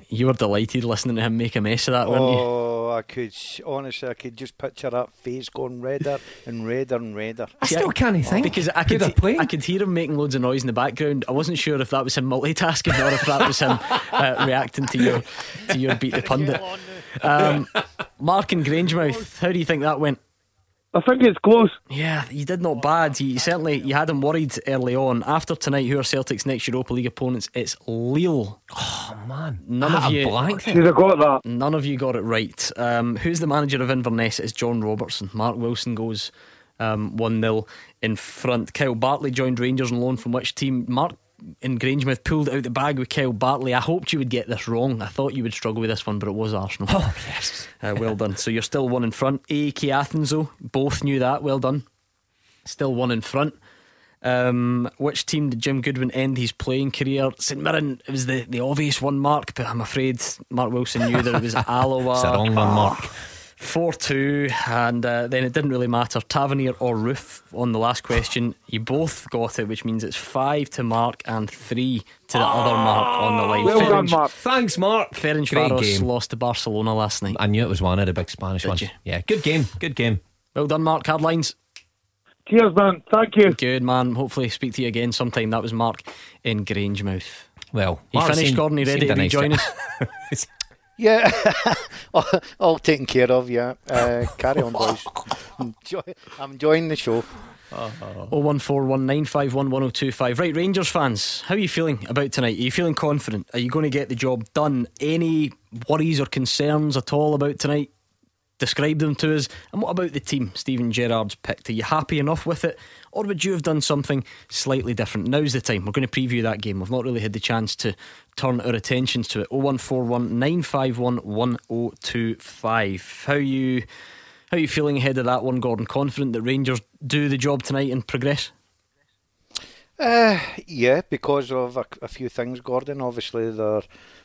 You were delighted listening to him make a mess of that, weren't you? Oh, I could honestly, I could just picture that face going redder and redder and redder. I still can't think. Because I who could, they're. I could hear him making loads of noise in the background. I wasn't sure if that was him multitasking or if that was him uh, reacting to your to your beat the pundit. Um, Mark and Grangemouth, how do you think that went? I think it's close. Yeah, you did not bad. You certainly you had him worried early on. After tonight, who are Celtic's next Europa League opponents? It's Lille. Oh man, None I of you, blank there. Should have got that. none of you got it right. Um, who's the manager of Inverness? It's John Robertson. Mark Wilson goes um, one 0 in front. Kyle Bartley joined Rangers on loan from which team? Mark in Grangemouth pulled out the bag with Kyle Bartley. I hoped you would get this wrong. I thought you would struggle with this one, but it was Arsenal. Oh yes. Uh, well done. So you're still one in front. AEK Athens, though, both knew that. Well done. Still one in front. Um, which team did Jim Goodwin end his playing career? St Mirren. It was the, the obvious one, Mark, but I'm afraid Mark Wilson knew that it was Alloa. It's the wrong one, Mark. 4 2, and uh, then it didn't really matter. Tavernier or Roofe on the last question. You both got it, which means it's 5 to Mark and 3 to the other Mark on the line. Well done, Mark. Thanks, Mark. Ferenc Great Varos game. lost to Barcelona last night. I knew it was one of the big Spanish Did ones. you? Yeah, good game. Good game. Well done, Mark. Hard lines. Cheers, man. Thank you. Good man. Hopefully, speak to you again sometime. That was Mark in Grangemouth. Well, You Mark finished, seemed- Gordon? You ready seemed to a nice rejoin us? Yeah, all, all taken care of. Yeah, uh, carry on, boys. Enjoy, I'm enjoying the show. Oh one four one nine five one one zero two five. Right, Rangers fans, how are you feeling about tonight? Are you feeling confident? Are you going to get the job done? Any worries or concerns at all about tonight? Describe them to us. And what about the team Steven Gerrard's picked? Are you happy enough with it? Or would you have done something slightly different? Now's the time. We're going to preview that game. We've not really had the chance to turn our attentions to it. 0141 951 1025. How you how you feeling ahead of that one, Gordon? Confident that Rangers do the job tonight and progress? Uh, yeah, because of a, a few things, Gordon. Obviously, they're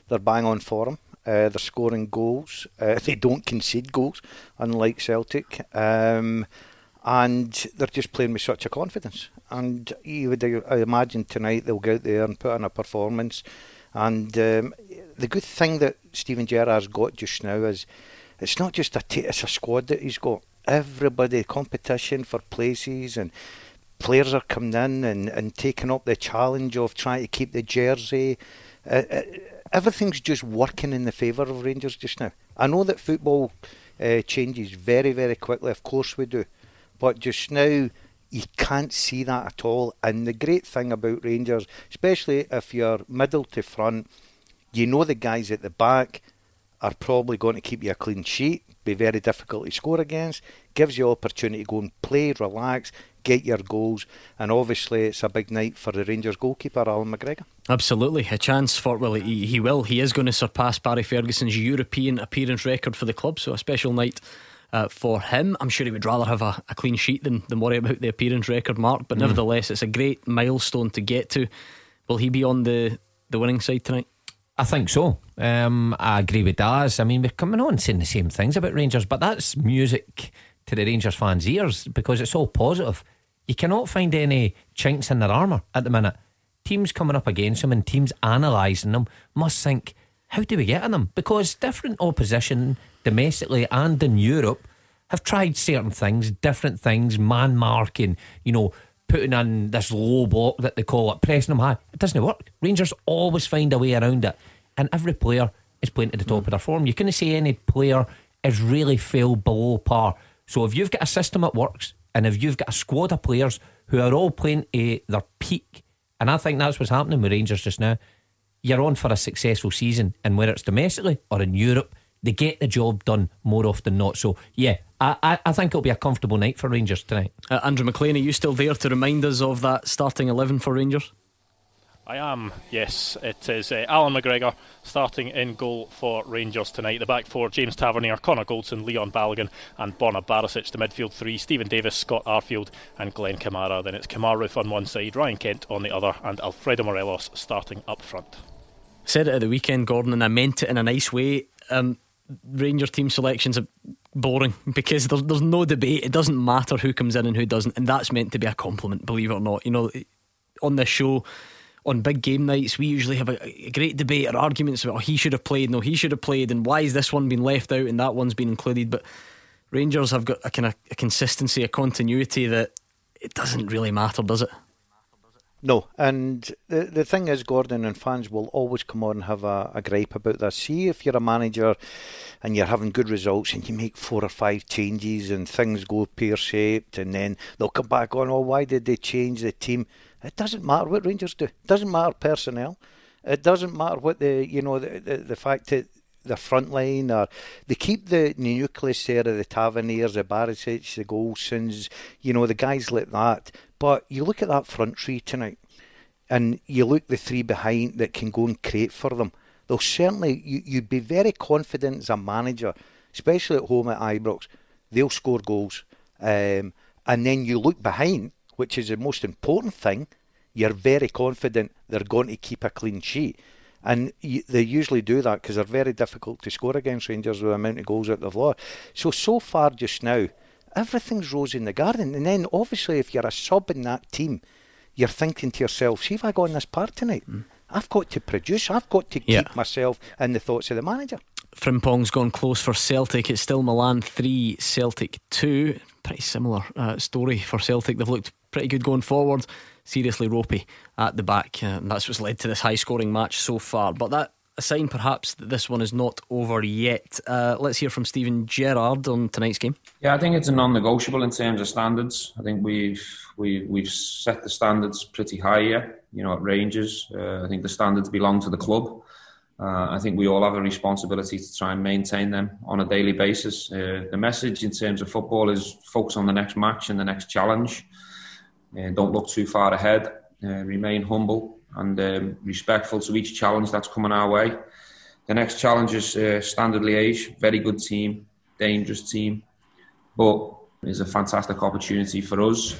they're bang on form. Uh, they're scoring goals. Uh, they don't concede goals, unlike Celtic. Um, and they're just playing with such a confidence. And you would I imagine tonight they'll go out there and put in a performance. And um, the good thing that Steven Gerrard's got just now is it's not just a t- it's a squad that he's got. Everybody competition for places and players are coming in and, and taking up the challenge of trying to keep the jersey. Uh, uh, everything's just working in the favour of Rangers just now. I know that football uh, changes very, very quickly. Of course we do, but just now you can't see that at all. And the great thing about Rangers, especially if you're middle to front, you know the guys at the back are probably going to keep you a clean sheet, be very difficult to score against, gives you opportunity to go and play, relax, get your goals, and obviously it's a big night for the Rangers goalkeeper, Allan McGregor. Absolutely, a chance for well, he, he will. He is going to surpass Barry Ferguson's European appearance record for the club. So a special night uh, for him. I'm sure he would rather have a, a clean sheet than, than worry about the appearance record mark, but mm. nevertheless, it's a great milestone to get to. Will he be on the, the winning side tonight? I think so. Um, I agree with Daz. I mean, we're coming on saying the same things about Rangers, but that's music to the Rangers fans' ears because it's all positive. You cannot find any chinks in their armour at the minute. Teams coming up against them and teams analysing them must think, how do we get at them? Because different opposition domestically and in Europe have tried certain things, different things, man marking, you know, putting in this low block that they call it, pressing them high. It doesn't work. Rangers always find a way around it. And every player is playing to the top mm. of their form. You couldn't say any player is really fell below par. So if you've got a system that works and if you've got a squad of players who are all playing to their peak, and I think that's what's happening with Rangers just now, you're on for a successful season. And whether it's domestically or in Europe, they get the job done more often than not. So, yeah, I, I, I think it'll be a comfortable night for Rangers tonight. Uh, Andrew McLean, are you still there to remind us of that starting 11 for Rangers? I am, yes. It is uh, Allan McGregor starting in goal for Rangers tonight. The back four James Tavernier, Connor Goldson, Leon Balogun, and Borna Barisic. The midfield three Stephen Davis, Scott Arfield, and Glenn Kamara. Then it's Kemar Roofe on one side, Ryan Kent on the other, and Alfredo Morelos starting up front. Said it at the weekend, Gordon, and I meant it in a nice way. Um, Rangers team selections are boring because there's, there's no debate. It doesn't matter who comes in and who doesn't, and that's meant to be a compliment, believe it or not. You know, on this show on big game nights, we usually have a, a, great debate or arguments about oh, he should have played, no, he should have played, and why is this one been left out and that one's been included. But Rangers have got a kind of a consistency, a continuity that it doesn't really matter, does it? No, and the the thing is, Gordon and fans will always come on and have a, a gripe about this. See, if you're a manager and you're having good results and you make four or five changes and things go pear shaped, and then they'll come back on, oh, why did they change the team? It doesn't matter what Rangers do. It doesn't matter personnel. It doesn't matter what the you know the the, the fact that the front line or they keep the nucleus there of the Taverniers, the Barisic, the Goldsons, you know, the guys like that. But you look at that front three tonight and you look the three behind that can go and create for them. They'll certainly you, you'd be very confident as a manager, especially at home at Ibrox, they'll score goals. Um, and then you look behind which is the most important thing, you're very confident they're going to keep a clean sheet. And they usually do that because they're very difficult to score against Rangers with the amount of goals that they've lost. So, so far just now, everything's rose in the garden. And then obviously, if you're a sub in that team, you're thinking to yourself, see if I go on this part tonight, mm. I've got to produce, I've got to keep myself in the thoughts of the manager. Frimpong's gone close for Celtic. It's still Milan 3, Celtic 2. Pretty similar uh, story for Celtic. They've looked pretty good going forward. Seriously ropey at the back. Uh, and that's what's led to this high scoring match so far. But that a sign perhaps that this one is not over yet. Uh, let's hear from Steven Gerrard on tonight's game. Yeah, I think it's a non-negotiable in terms of standards. I think we've we, we've set the standards pretty high here. You know, at Rangers, uh, I think the standards belong to the club. Uh, I think we all have a responsibility to try and maintain them on a daily basis. Uh, the message in terms of football is focus on the next match and the next challenge. Uh, don't look too far ahead. Uh, remain humble and um, respectful to each challenge that's coming our way. The next challenge is uh, Standard Liège, very good team, dangerous team, but it's a fantastic opportunity for us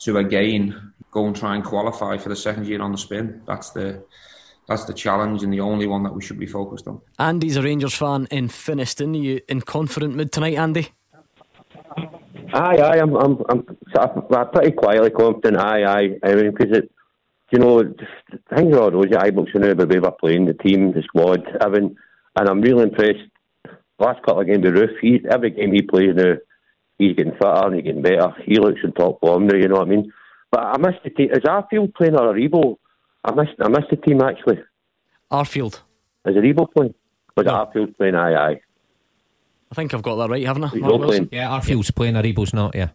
to again go and try and qualify for the second year on the spin. That's the that's the challenge and the only one that we should be focused on. Andy's a Rangers fan in Finnieston. Are you in confident mood tonight, Andy? Aye, aye, I'm, I'm, I'm, I'm pretty quietly confident. Aye, aye. I mean, because it, you know, things are all rosy. Ibrox now, but we were playing the team, the squad, everything, and I'm really impressed. Last couple of games, the Roofe. He, every game he plays now, he's getting fitter and he's getting better. He looks in top form now. You know what I mean? But I missed the team. Is Arfield playing or Aribo? I missed. I missed the team actually. Arfield. Is Aribo playing? Was no. Arfield playing? Aye, aye. I think I've got that right, haven't I? playing. Yeah, Arfield's playing, Aribo's not, yeah.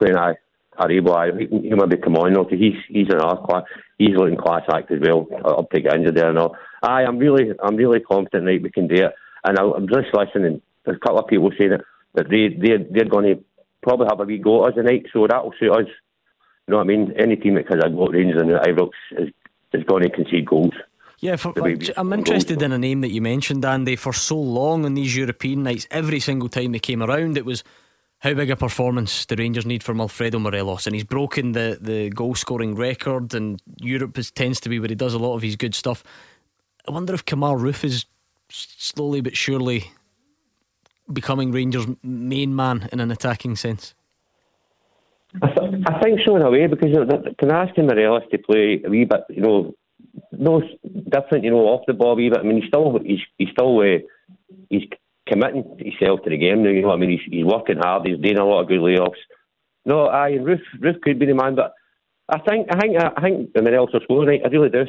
Playing, aye. Aribo, aye. He, he might be come on, though, because he's, he's an R class. He's looking class act as well. I'll take it injured there and all. Aye, I'm really, I'm really confident that we can do it. And I, I'm just listening. There's a couple of people saying that, that they, they're, they're going to probably have a wee go at us tonight, so that'll suit us. You know what I mean? Any team that has a go at Rangers and Ibrox is, is going to concede goals. Yeah, for, I'm interested in a name that you mentioned, Andy. For so long on these European nights, every single time they came around, it was how big a performance the Rangers need from Alfredo Morelos, and he's broken the the goal scoring record. And Europe is, tends to be where he does a lot of his good stuff. I wonder if Kemar Roofe is slowly but surely becoming Rangers' main man in an attacking sense. I, th- I think so in a way because you know, can I ask him Morelos to play a wee bit, you know, no different, you know, off the ball a wee bit. I mean, he's still he's he's still uh, he's committing himself to the game now. You know, I mean, he's he's working hard. He's doing a lot of good layoffs. No, I Roofe Roofe could be the man, but I think I think I think Morelos will score tonight. I really do.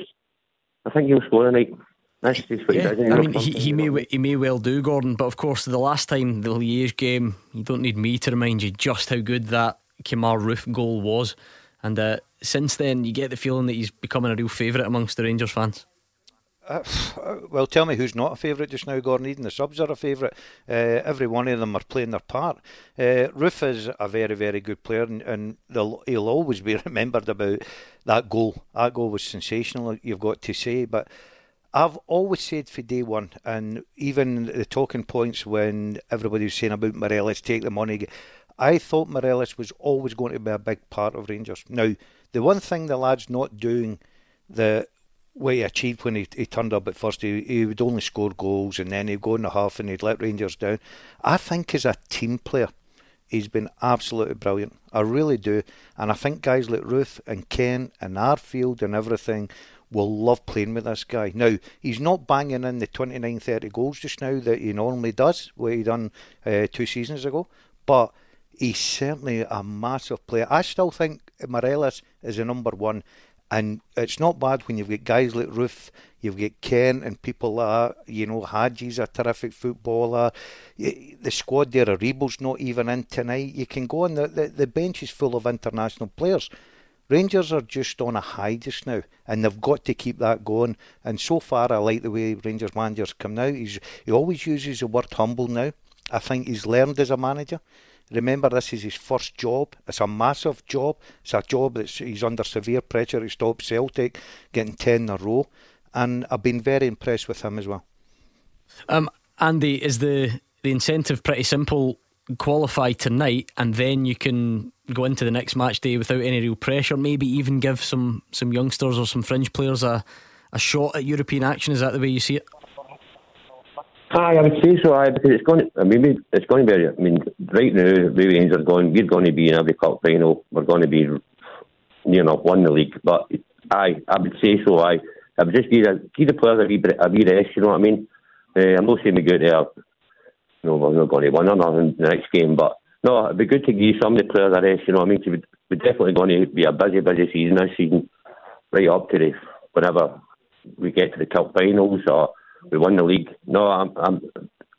I think he'll score tonight. That's just what yeah, he does. I mean, he, he may he may well do, Gordon. But of course, the last time the Liège game, you don't need me to remind you just how good that Kemar Roofe goal was. And uh, since then, you get the feeling that he's becoming a real favourite amongst the Rangers fans. Uh, well, tell me who's not a favourite just now, Gordon. Even the subs are a favourite. Uh, every one of them are playing their part. Uh, Roofe is a very, very good player, and, and he'll always be remembered about that goal. That goal was sensational, you've got to say. But I've always said for day one, and even the talking points when everybody was saying about Morelos, take the money. I thought Morelos was always going to be a big part of Rangers. Now, the one thing the lad's not doing the what he achieved when he, he turned up at first, he, he would only score goals and then he'd go in the half and he'd let Rangers down. I think as a team player, he's been absolutely brilliant. I really do. And I think guys like Roofe and Kent and Arfield and everything will love playing with this guy. Now, he's not banging in the 29 30 goals just now that he normally does, what he done uh, two seasons ago, but he's certainly a massive player. I still think Morelos is the number one. And it's not bad when you've got guys like Roofe, you've got Kent and people like you know, Hagi's a terrific footballer. The squad there, Aribo's not even in tonight. You can go on, the, the, the bench is full of international players. Rangers are just on a high just now, and they've got to keep that going. And so far, I like the way Rangers managers come now. He's, he always uses the word humble now. I think he's learned as a manager. Remember, this is his first job. It's a massive job. It's a job that he's under severe pressure to stop Celtic getting 10 in a row. And I've been very impressed with him as well. Um, Andy, is the, the incentive pretty simple? Qualify tonight, and then you can go into the next match day without any real pressure. Maybe even give some some youngsters or some fringe players a a shot at European action. Is that the way you see it? Aye, I would say so. I because it's going. To, I mean, it's going to be. I mean, right now, the Rangers are going. We're going to be in every cup final. We're going to be near enough won the league. But aye, I would say so. I, I would just give, give the players a wee, a wee rest. You know what I mean? Uh, I'm not saying we go there. No, we're not going to win or nothing the next game, but no, it'd be good to give some of the players a rest. You know what I mean? We're definitely going to be a busy, busy season this season, right up to the whenever we get to the cup finals or we won the league. No, I'm, I'm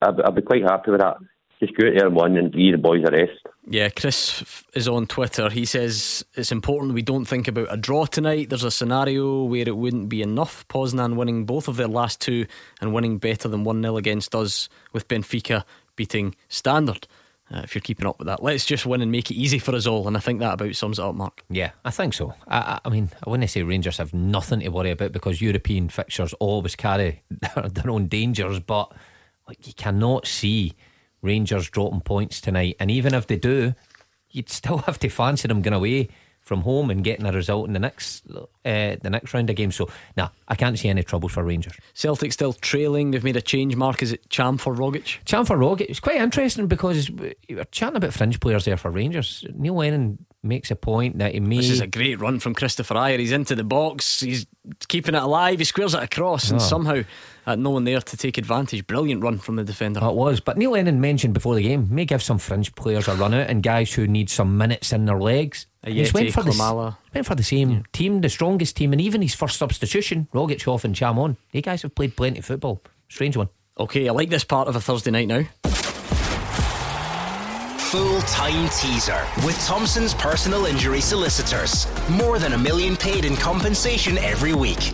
I'd, I'd be quite happy with that. Just go out there and win and give the boys a rest. Yeah, Chris is on Twitter. He says it's important we don't think about a draw tonight. There's a scenario where it wouldn't be enough. Poznan winning both of their last two and winning better than 1 0 against us, with Benfica beating Standard uh, if you're keeping up with that. Let's just win and make it easy for us all. And I think that about sums it up, Mark. Yeah, I think so. I, I mean, I wouldn't say Rangers have nothing to worry about because European fixtures always carry their own dangers, but like, you cannot see Rangers dropping points tonight. And even if they do, you'd still have to fancy them going away from home and getting a result in the next uh, the next round of games. So, nah, I can't see any trouble for Rangers. Celtic still trailing. They've made a change. Mark, is it Cham for Rogic? Cham for Rogic. It's quite interesting because you were chatting about fringe players there for Rangers. Neil Lennon makes a point that he may. This is a great run from Kristoffer Ajer. He's into the box. He's keeping it alive. He squares it across, oh. and somehow uh, no one there to take advantage. Brilliant run from the defender. That was. But Neil Lennon mentioned before the game may give some fringe players a run out and guys who need some minutes in their legs. He's went for, the, went for the same yeah. team, the strongest team, and even his first substitution, Rogic off and Cham on. You guys have played plenty of football. Strange one. Okay, I like this part of a Thursday night now. Full time teaser with Thompson's personal injury solicitors. More than a million paid in compensation every week.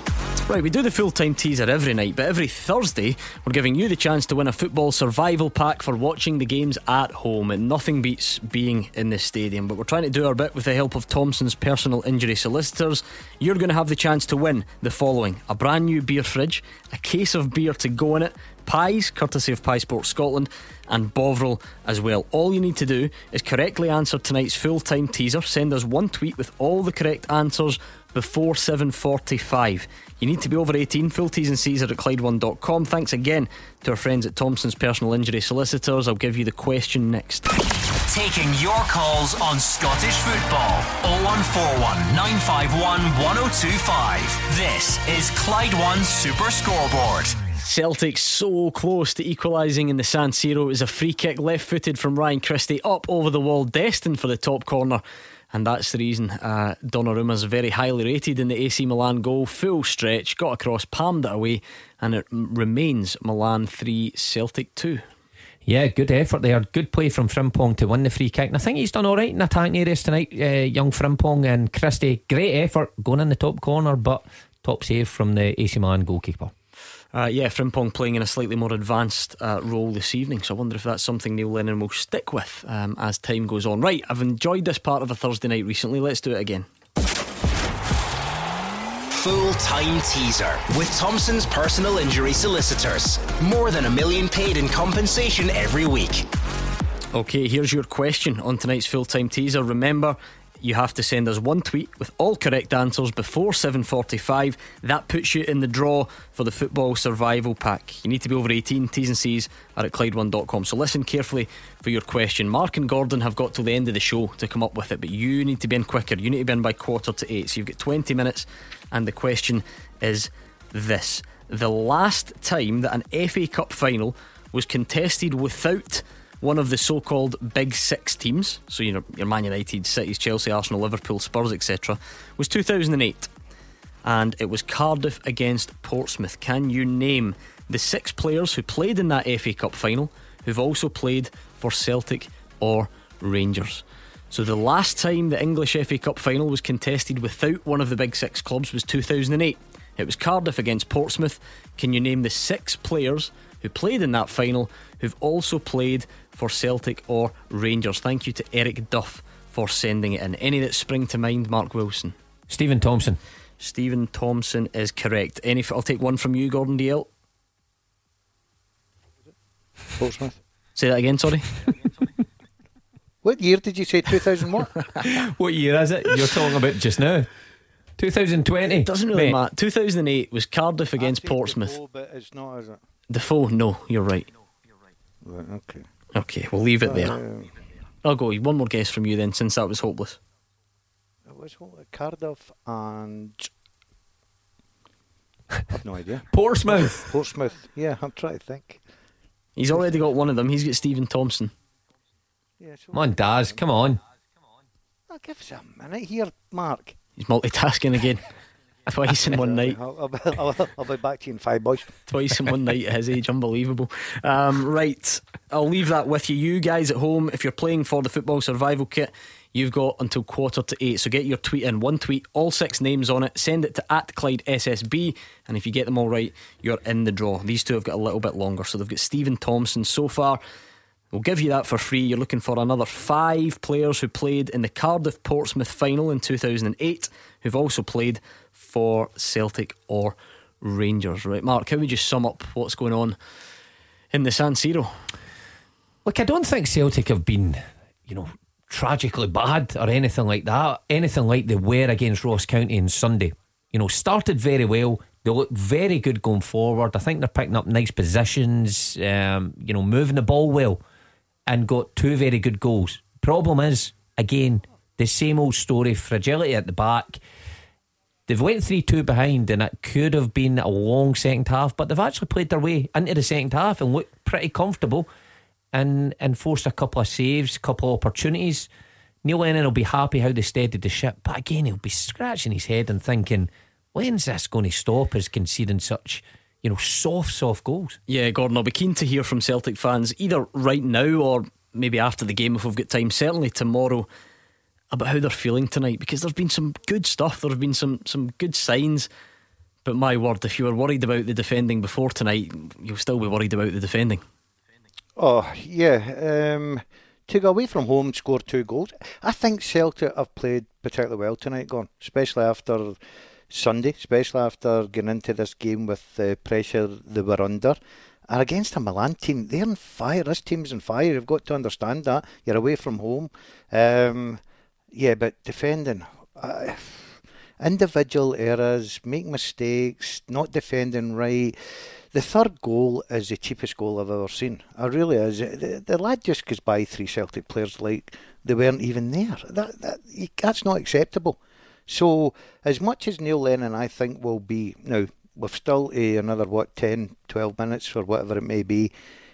Right, we do the full time teaser every night, but every Thursday we're giving you the chance to win a football survival pack for watching the games at home. And nothing beats being in the stadium, but we're trying to do our bit with the help of Thompson's personal injury solicitors. You're going to have the chance to win the following a brand new beer fridge, a case of beer to go in it, pies, courtesy of Pie Sports Scotland, and Bovril as well. All you need to do is correctly answer tonight's full time teaser. Send us one tweet with all the correct answers before 7.45. You need to be over 18. Full T's and C's are at Clyde1.com. Thanks again to our friends at Thompson's Personal Injury Solicitors. I'll give you the question next. Taking your calls on Scottish football. 0141 951 1025. This is Clyde One Super Scoreboard. Celtic so close to equalising in the San Siro. It was a free kick left footed from Ryan Christie up over the wall, destined for the top corner and that's the reason uh, Donnarumma's very highly rated in the AC Milan goal. Full stretch, got across, palmed it away, and it remains Milan 3, Celtic 2. Yeah, good effort there. Good play from Frimpong to win the free kick. And I think he's done all right in attacking areas tonight, uh, young Frimpong and Christie. Great effort going in the top corner, but top save from the AC Milan goalkeeper. Uh, yeah, Frimpong playing in a slightly more advanced uh, role this evening. So I wonder if that's something Neil Lennon will stick with um, as time goes on. Right, I've enjoyed this part of a Thursday night recently. Let's do it again. Full time teaser with Thompson's personal injury solicitors. More than a million paid in compensation every week. Okay, here's your question on tonight's full time teaser. Remember, you have to send us one tweet with all correct answers before 7.45 that puts you in the draw for the football survival pack. You need to be over 18 T's and C's are at Clyde1.com so listen carefully for your question. Mark and Gordon have got till the end of the show to come up with it but you need to be in quicker. You need to be in by quarter to 8 so you've got 20 minutes and the question is this. The last time that an FA Cup final was contested without one of the so-called big six teams, so you know your Man United, Cities, Chelsea, Arsenal, Liverpool, Spurs, etc., was 2008, and it was Cardiff against Portsmouth. Can you name the six players who played in that FA Cup final, who've also played for Celtic or Rangers? So the last time the English FA Cup final was contested without one of the big six clubs was 2008. It was Cardiff against Portsmouth. Can you name the six players who played in that final who've also played for Celtic or Rangers. Thank you to Eric Duff for sending it in. Any that spring to mind, Mark Wilson? Steven Thompson. Steven Thompson is correct. Any? I'll take one from you, Gordon Dalziel. Portsmouth. Say that again, sorry. what year did you say 2000 what? what year is it you're talking about just now? 2020. It Doesn't really matter. 2008 was Cardiff against Portsmouth. Defoe, but it's not, is it? Defoe, no, you're right. Right, okay. Okay, we'll leave it there. Uh, I'll go. One more guess from you then, since that was hopeless. It was Cardiff and. I've no idea. Portsmouth. Portsmouth. Yeah, I'm trying to think. He's already got one of them. He's got Steven Thompson. Yeah, so come on, Daz. Come on. I'll give us a minute here, Mark. He's multitasking again. Twice in one night. I'll, I'll, I'll, I'll, be back to you in five, boys. Twice in one night at his age. Unbelievable. Um, right. I'll leave that with you. You guys at home, if you're playing for the football survival kit, you've got until quarter to eight. So get your tweet in. One tweet, all six names on it. Send it to at Clyde SSB. And if you get them all right, you're in the draw. These two have got a little bit longer. So they've got Steven Thompson so far. We'll give you that for free. You're looking for another five players who played in the Cardiff Portsmouth final in 2008, who've also played for Celtic or Rangers. Right, Mark, how would you sum up what's going on in the San Siro? Look, I don't think Celtic have been, you know, tragically bad or anything like that. Anything like they were against Ross County on Sunday. You know, started very well. They look very good going forward. I think they're picking up nice positions, um, you know, moving the ball well and got two very good goals. Problem is, again, the same old story fragility at the back. They've went 3 2 behind, and it could have been a long second half, but they've actually played their way into the second half and looked pretty comfortable and, and forced a couple of saves, couple of opportunities. Neil Lennon will be happy how they steadied the ship, but again, he'll be scratching his head and thinking, when's this going to stop us conceding such you know, soft, soft goals. Yeah, Gordon, I'll be keen to hear from Celtic fans either right now or maybe after the game if we've got time. Certainly tomorrow about how they're feeling tonight because there's been some good stuff. There have been some some good signs, But my word, if you were worried about the defending before tonight, you'll still be worried about the defending. Oh, yeah. Um, to go away from home, score two goals. I think Celtic have played particularly well tonight, Gone, especially after Sunday, especially after getting into this game with the pressure they were under. And against a Milan team, they're on fire. This team's on fire. You've got to understand that. You're away from home. Um, yeah, but defending. Uh, individual errors, make mistakes, not defending right. The third goal is the cheapest goal I've ever seen. I really is. The, the lad just goes by three Celtic players like they weren't even there. That, that That's not acceptable. So, as much as Neil Lennon, I think, will be now, we've still uh, another, what, 10, 12 minutes or whatever it may be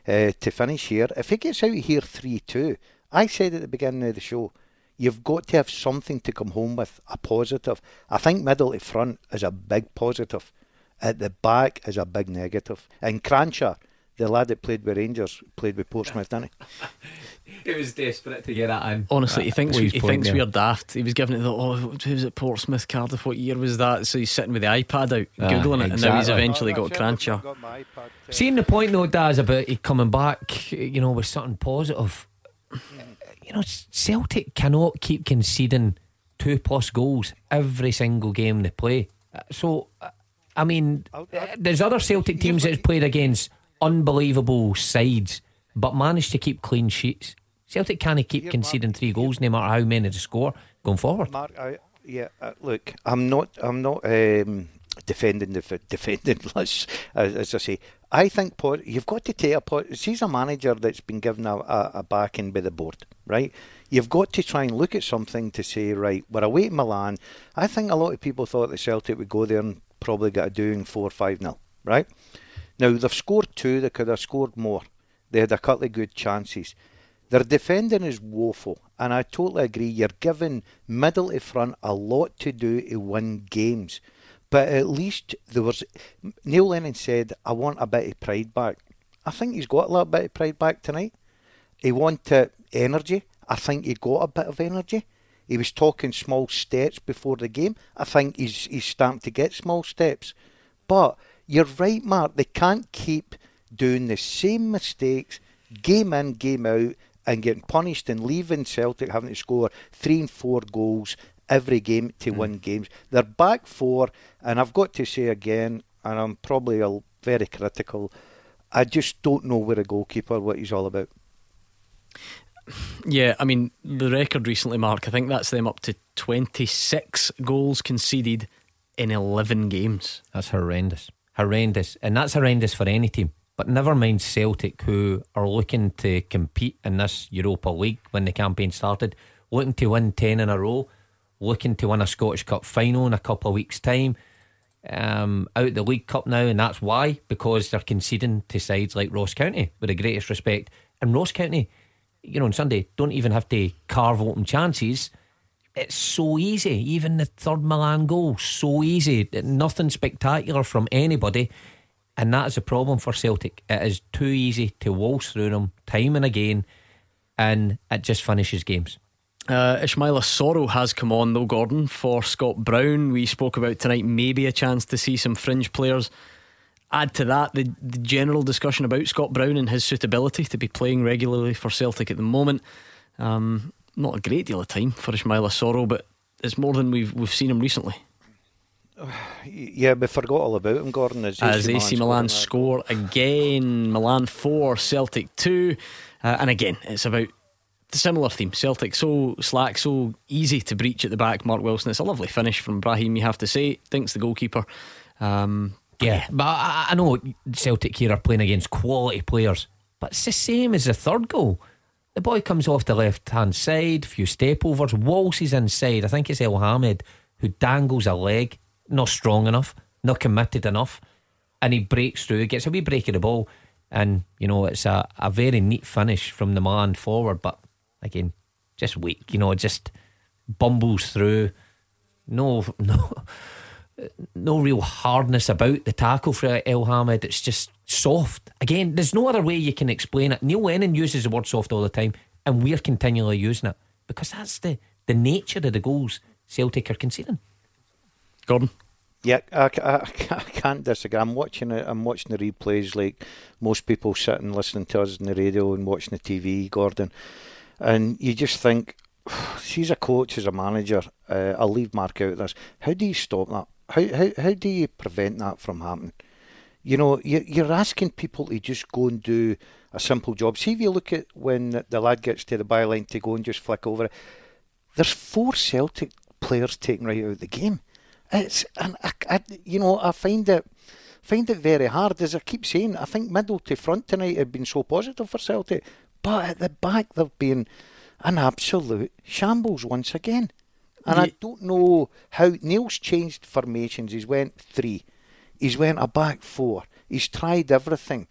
uh, to finish here. If he gets out here 3 2, I said at the beginning of the show, you've got to have something to come home with, a positive. I think middle to front is a big positive. At the back is a big negative. And Kranjcar, the lad that played with Rangers, played with Portsmouth, didn't he? he was desperate to get that in. Honestly, he thinks we, he thinks we're daft. He was giving it the oh, who was it? Portsmouth, Cardiff. What year was that? So he's sitting with the iPad out, ah, googling it, and now he's eventually got Kranjcar. Seeing the point though, Daz, about he coming back, you know, with something positive. You know, Celtic cannot keep conceding two plus goals every single game they play. So, I mean, there's other Celtic teams that's played against unbelievable sides, but managed to keep clean sheets. Celtic can't keep conceding three goals, no matter how many they score going forward. Mark, I, yeah, uh, look, I'm not, I'm not um, defending the defending. As, as I say, I think Pot, you've got to take a pot. He's a manager that's been given a, a, a backing by the board, right? You've got to try and look at something to say, right, we're away to Milan. I think a lot of people thought the Celtic would go there and probably get a doing 4 5 0, right? Now, they've scored two, they could have scored more. They had a couple of good chances. Their defending is woeful, and I totally agree. You're giving middle to front a lot to do to win games. But at least there was. Neil Lennon said, I want a bit of pride back. I think he's got a little bit of pride back tonight. He wanted energy. I think he got a bit of energy. He was talking small steps before the game. I think he's he's starting to get small steps. But you're right, Mark. They can't keep doing the same mistakes game in, game out, and getting punished and leaving Celtic having to score three and four goals every game to mm. win games. They're back four, and I've got to say again, and I'm probably a, very critical. I just don't know where a goalkeeper what he's all about. Yeah, I mean the record recently, Mark. I think that's them up to twenty six goals conceded in eleven games. That's horrendous horrendous, and that's horrendous for any team. But never mind Celtic, who are looking to compete in this Europa League when the campaign started, looking to win 10 in a row, looking to win a Scottish Cup final in a couple of weeks' time. Um, out the League Cup now, and that's why because they're conceding to sides like Ross County with the greatest respect. And Ross County, you know, on Sunday, don't even have to carve open chances it's so easy. Even the third Milan goal, so easy. Nothing spectacular from anybody. And that is a problem for Celtic. It is too easy to waltz through them time and again, and it just finishes games. Uh, Ismaila Soro has come on though, Gordon, for Scott Brown. We spoke about tonight, maybe a chance to see some fringe players. Add to that the, the general discussion about Scott Brown and his suitability to be playing regularly for Celtic at the moment. Um, not a great deal of time for Ismaila Soro, but it's more than we've we've seen him recently. Yeah, we forgot all about him, Gordon. As AC, As AC Milan, Milan score again, Milan 4, Celtic 2. Uh, and again, it's about similar theme. Celtic so slack, so easy to breach at the back. Mark Wilson, it's a lovely finish from Brahim, you have to say. Thinks the goalkeeper. Um, yeah, but I, I know Celtic here are playing against quality players, but it's the same as the third goal. The boy comes off the left hand side, few step overs, waltzes inside. I think it's Elhamed who dangles a leg, not strong enough, not committed enough, and he breaks through, gets a wee break of the ball, and you know it's a, a very neat finish from the man forward, but again, just weak, you know, just bumbles through. No, no no real hardness about the tackle for Elhamed. It's just soft. Again, there's no other way you can explain it. Neil Lennon uses the word soft all the time, and we're continually using it because that's the, the nature of the goals Celtic are conceding. Gordon? Yeah, I, I, I, can't disagree. I'm watching it. I'm watching the replays like most people sitting listening to us on the radio and watching the TV, Gordon. And you just think, she's a coach, as a manager. Uh, I'll leave Mark out of this. How do you stop that? How, how, how do you prevent that from happening? You know, you, you're asking people to just go and do a simple job. See if you look at when the lad gets to the byline to go and just flick over it. There's four Celtic players taken right out of the game. It's and I, I, you know I find it find it very hard. As I keep saying, I think middle to front tonight have been so positive for Celtic, but at the back they've been an absolute shambles once again. And yeah. I don't know how Neil's changed formations. He's went three, he's went a back four. He's tried everything.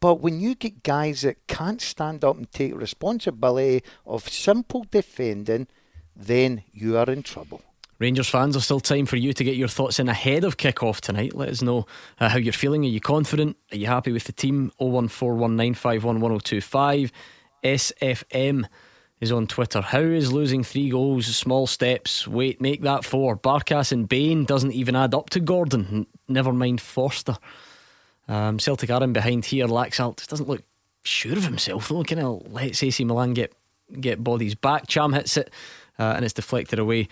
But when you get guys that can't stand up and take responsibility of simple defending, then you are in trouble. Rangers fans, there's still time for you to get your thoughts in ahead of kick-off tonight. Let us know uh, how you're feeling. Are you confident? Are you happy with the team? 01419511025. SFM is on Twitter. How is losing three goals small steps? Wait, make that four. Barkas and Bain doesn't even add up to Gordon. Never mind Forster. Um, Celtic are in behind here. Laxalt doesn't look sure of himself though. Of lets AC Milan get get bodies back. Cham hits it uh, and it's deflected away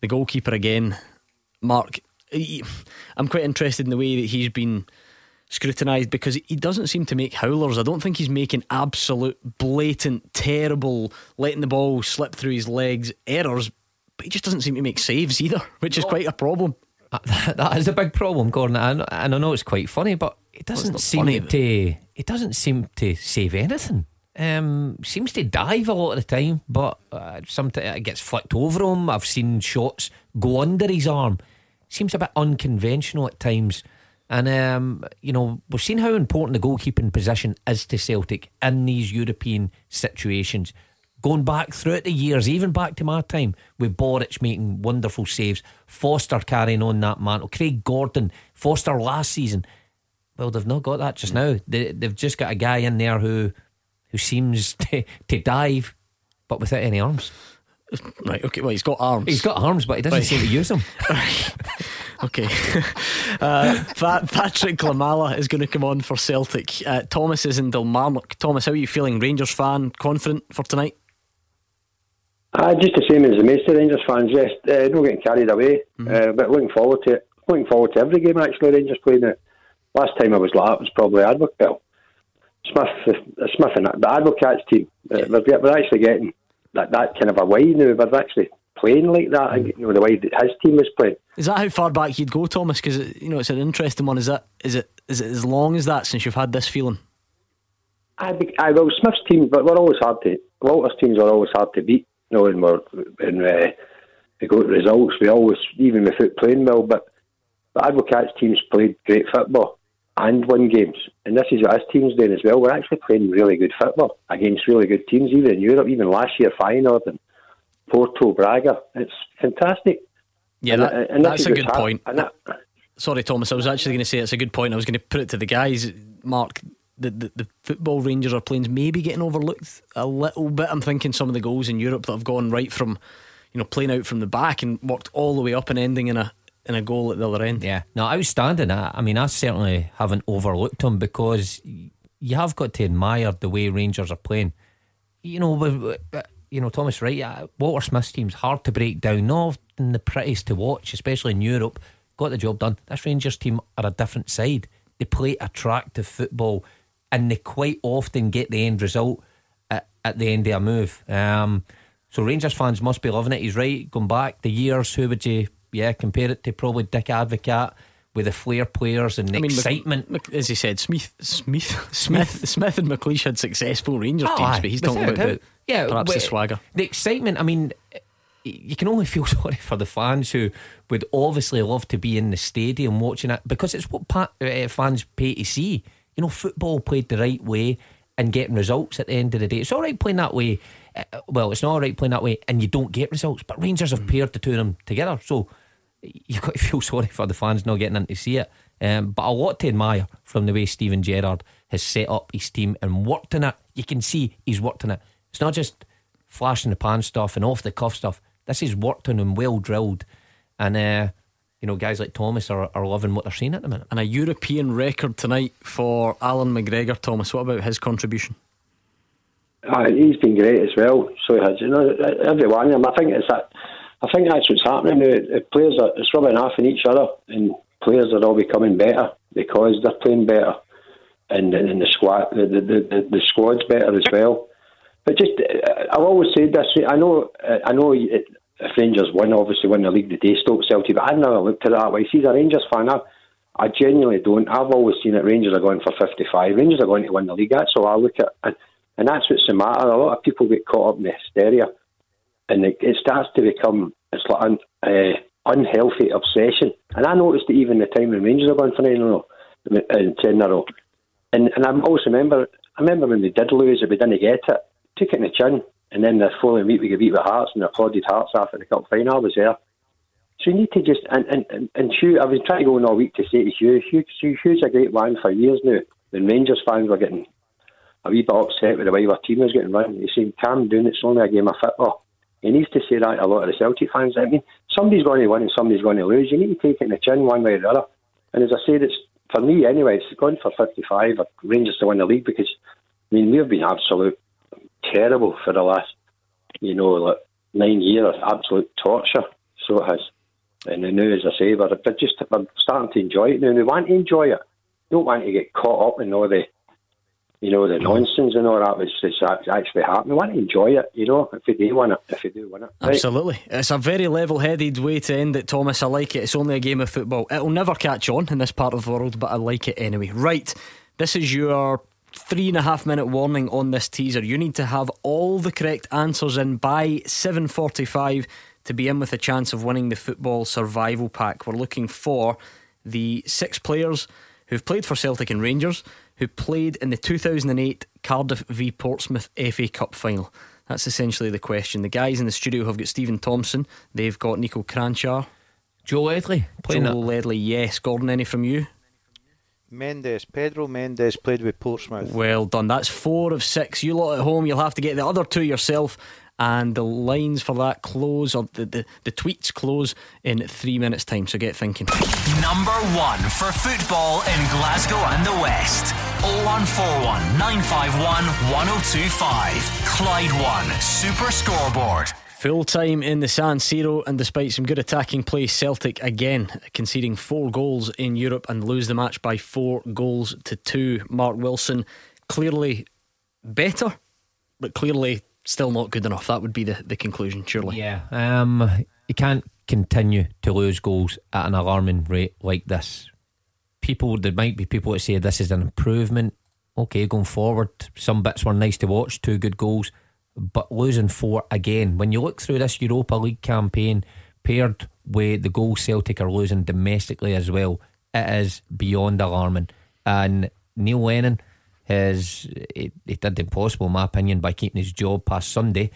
the goalkeeper again, Mark. He, I'm quite interested in the way that he's been scrutinised because he doesn't seem to make howlers. I don't think he's making absolute, blatant, terrible, letting the ball slip through his legs errors, but he just doesn't seem to make saves either, which is quite a problem. Uh, that is a big problem, Gordon. And I know it's quite funny, but it doesn't well, seem funny, to. It doesn't seem to save anything. Um, seems to dive a lot of the time, but uh, sometimes it gets flicked over him. I've seen shots go under his arm. Seems a bit unconventional at times. And, um, you know, we've seen how important the goalkeeping position is to Celtic in these European situations. Going back throughout the years, even back to my time, with Boruc making wonderful saves, Forster carrying on that mantle, Craig Gordon, Forster last season. Well, they've not got that just now. They, they've just got a guy in there who who seems to, to dive but without any arms. Right, okay, well, he's got arms. He's got arms, but he doesn't right. seem to use them. okay. Uh, Patrick Klimala is going to come on for Celtic. Uh, Thomas is in Kilmarnock. Thomas, how are you feeling? Rangers fan, confident for tonight? Uh, just the same as the most of Rangers fans, yes. Uh, not getting carried away, mm-hmm. uh, but looking forward to it. Looking forward to every game, actually, Rangers playing it. Last time I was like that was probably Ardwick Smith, the Smith and the Advocaat's team, uh, we're, we're actually getting that, that kind of a way now. We're actually playing like that, mm. you know, the way that his team is playing. Is that how far back you'd go, Thomas? Because you know it's an interesting one. Is that is it is it as long as that since you've had this feeling? I, I well, Smith's team, but we're always hard to. Walter's teams are always hard to beat. You know, and we're in uh, we go to results. We always even with it playing well, but the Advocaat's teams played great football and win games. And this is what his team's doing as well. We're actually playing really good football against really good teams, even in Europe, even last year, Feyenoord and Porto, Braga. It's fantastic. Yeah, and, that, and that's a good point. That, Sorry, Thomas, I was actually going to say it's a good point. I was going to put it to the guys, Mark. The, the, the football Rangers are playing maybe getting overlooked a little bit. I'm thinking some of the goals in Europe that have gone right from, you know, playing out from the back and worked all the way up and ending in a in a goal at the other end. Yeah, no, outstanding. I, I mean, I certainly haven't overlooked him because you have got to admire the way Rangers are playing. You know, you know Thomas Wright, Walter Smith's team's hard to break down. Not often the prettiest to watch, especially in Europe. Got the job done. This Rangers team are a different side. They play attractive football, and they quite often get the end result at, at the end of a move. Um, so Rangers fans must be loving it. He's right. Going back the years, who would you yeah, compare it to probably Dick Advocaat with the flair players and the I mean, excitement. Mc, as he said, Smith, Smith, Smith, Smith, and McLeish had successful Rangers oh, teams, but he's talking about the, yeah, perhaps the swagger, the excitement. I mean, you can only feel sorry for the fans who would obviously love to be in the stadium watching it because it's what uh, fans pay to see. You know, football played the right way and getting results at the end of the day. It's all right playing that way. Uh, well, it's not all right playing that way and you don't get results, but Rangers have mm. paired the two of them together. So you've got to feel sorry for the fans not getting in to see it. Um, but a lot to admire from the way Steven Gerrard has set up his team and worked in it. You can see he's worked in it. It's not just flash in the pan stuff and off the cuff stuff. This is worked on and well drilled. And uh, you know, guys like Thomas are, are loving what they're seeing at the minute. And a European record tonight for Allan McGregor, Thomas. What about his contribution? Uh, he's been great as well. So he has, you know, every one of them. I think it's that. I think that's what's happening. The players are it's rubbing off on each other, and players are all becoming better because they're playing better, and and the squad the the, the, the squad's better as well. But just I've always said this. I know I know it, if Rangers win, obviously win the league the day Stoke Celtic, but I've never looked at it that way. See, as a Rangers fan, I, I genuinely don't. I've always seen that Rangers are going for 55. Rangers are going to win the league. That's all I look at. And, and that's what's the matter. A lot of people get caught up in the hysteria, and it, it starts to become it's like an uh, unhealthy obsession. And I noticed it even the time when Rangers are going for 9 0 in 10 in a row. And, and I always remember, I remember when they did lose it, we didn't get it, took it in the chin. And then the following week we got beat with Hearts and applauded Hearts after the cup final. I was there. So you need to just and and and, and Hugh. I was trying to go in all week to say to Hugh, Hugh, Hugh Hugh's a great man for years now. When Rangers fans were getting a wee bit upset with the way our team was getting run, he's saying, "Calm down. It's only a game of football." He needs to say that a lot of the Celtic fans. I mean, somebody's going to win and somebody's going to lose. You need to take it in the chin one way or the other. And as I said, it's for me anyway. It's gone for fifty-five. Rangers to win the league because I mean we've been absolute terrible for the last, you know, like nine years, absolute torture. So it has. And now, as I say, we're just we're starting to enjoy it now. We want to enjoy it. We don't want to get caught up in all the, you know, the nonsense and all that which is actually happening. We want to enjoy it, you know, if we do win it, if we do win it. Right? Absolutely. It's a very level headed way to end it, Thomas. I like it. It's only a game of football. It'll never catch on in this part of the world, but I like it anyway. Right. This is your three and a half minute warning on this teaser. You need to have all the correct answers in by 7.45 to be in with a chance of winning the football survival pack. We're looking for the six players who've played for Celtic and Rangers, who played in the 2008 Cardiff v Portsmouth FA Cup final. That's essentially the question. The guys in the studio have got Steven Thompson, they've got Niko Kranjčar, Joe Ledley. Joe Ledley, yes. Gordon, any from you? Mendes, Pedro Mendes played with Portsmouth. Well done. That's four of six. You lot at home, you'll have to get the other two yourself. And the lines for that close, or the, the, the tweets close in three minutes' time. So get thinking. Number one for football in Glasgow and the West. 0141 951 1025. Clyde One Super Scoreboard. Full time in the San Siro, and despite some good attacking play, Celtic again conceding four goals in Europe and lose the match by four goals to two. Mark Wilson clearly better, but clearly still not good enough. That would be the, the conclusion, surely. Yeah. Um, you can't continue to lose goals at an alarming rate like this. People, there might be people that say this is an improvement. Okay, going forward, some bits were nice to watch, two good goals but losing four again. When you look through this Europa League campaign, paired with the goals Celtic are losing domestically as well, it is beyond alarming. And Neil Lennon has he, he did the impossible, in my opinion, by keeping his job past Sunday.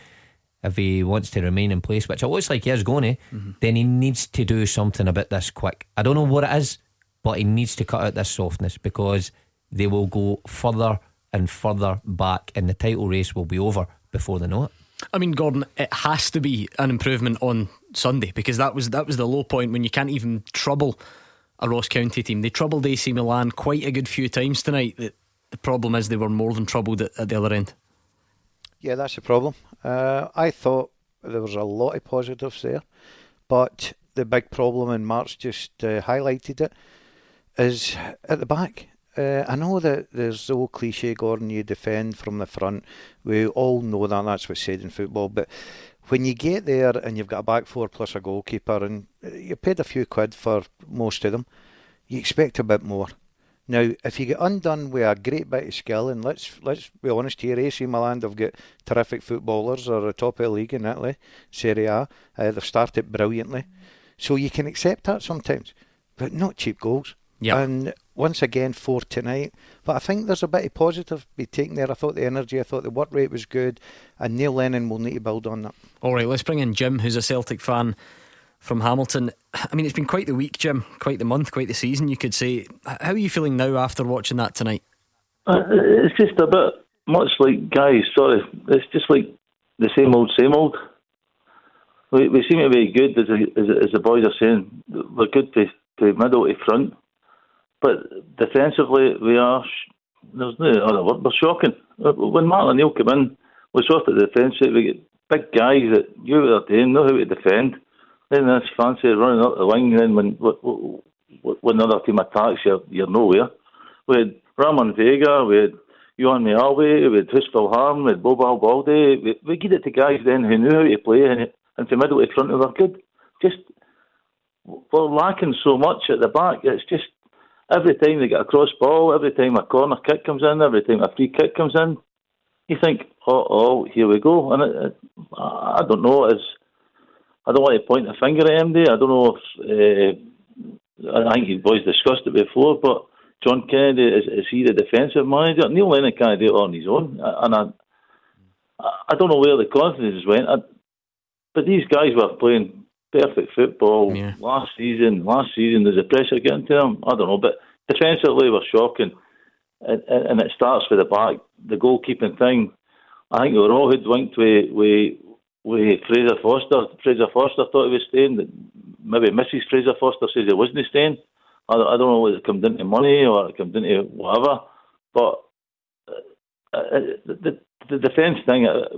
If he wants to remain in place, which it looks like he is going to, mm-hmm. then he needs to do something about this quick. I don't know what it is, but he needs to cut out this softness because they will go further and further back, and the title race will be over before they know it. I mean, Gordon, it has to be an improvement on Sunday because that was that was the low point when you can't even trouble a Ross County team. They troubled AC Milan quite a good few times tonight. The, the problem is they were more than troubled at, at the other end. Yeah, that's the problem. Uh, I thought there was a lot of positives there, but the big problem, and Mark's just uh, highlighted it, is at the back. Uh, I know that there's the old cliche, Gordon, you defend from the front. We all know that, that's what's said in football. But when you get there and you've got a back four plus a goalkeeper and you paid a few quid for most of them, you expect a bit more. Now, if you get undone with a great bit of skill, and let's let's be honest here, AC Milan have got terrific footballers, are the top of the league in Italy, Serie A. Uh, they've started brilliantly, so you can accept that sometimes, but not cheap goals. Yep. And once again, four tonight. But I think there's a bit of positive to be taken there. I thought the energy, I thought the work rate was good, and Neil Lennon will need to build on that. All right, let's bring in Jim, who's a Celtic fan from Hamilton. I mean, it's been quite the week, Jim, quite the month, quite the season, you could say. How are you feeling now after watching that tonight? Uh, it's just a bit much like guys. Sorry, it's just like the same old, same old. we, we seem to be good, as, as, as the boys are saying. We're good to, to middle to front, but defensively we are. There's no other word. We're shocking. When Martin O'Neill came in, we sorted the defence. We get big guys that you they're doing, know how to defend. Then this fancy running up the wing. Then when when another team attacks, you're you're nowhere. We had Ramon Vega. We had Johan Mjällby, we had Husful Harm, we had Bobo Balde. We, gave it to guys then who knew how to play and, and from middle to front, they were good. Just, we're lacking so much at the back. It's just every time they get a cross ball, every time a corner kick comes in, every time a free kick comes in, you think, oh, oh here we go. And it, it, I don't know, it's, I don't want to point a finger at MD. I don't know if, uh, I think you boys discussed it before, but John Kennedy is, is he the defensive manager? Neil Lennon can't do it on his own, and I, I don't know where the confidence went. I, but these guys were playing perfect football yeah. last season. Last season, there's a pressure getting to them. I don't know, but defensively, we're shocking, and, and it starts with the back, the goalkeeping thing. I think we were all hoodwinked with, with, with Fraser Forster. Fraser Forster thought he was staying. Maybe Mrs. Fraser Forster says he wasn't staying. I, I don't know whether it comes into money or it comes into whatever, but uh, uh the, the defence thing. Uh,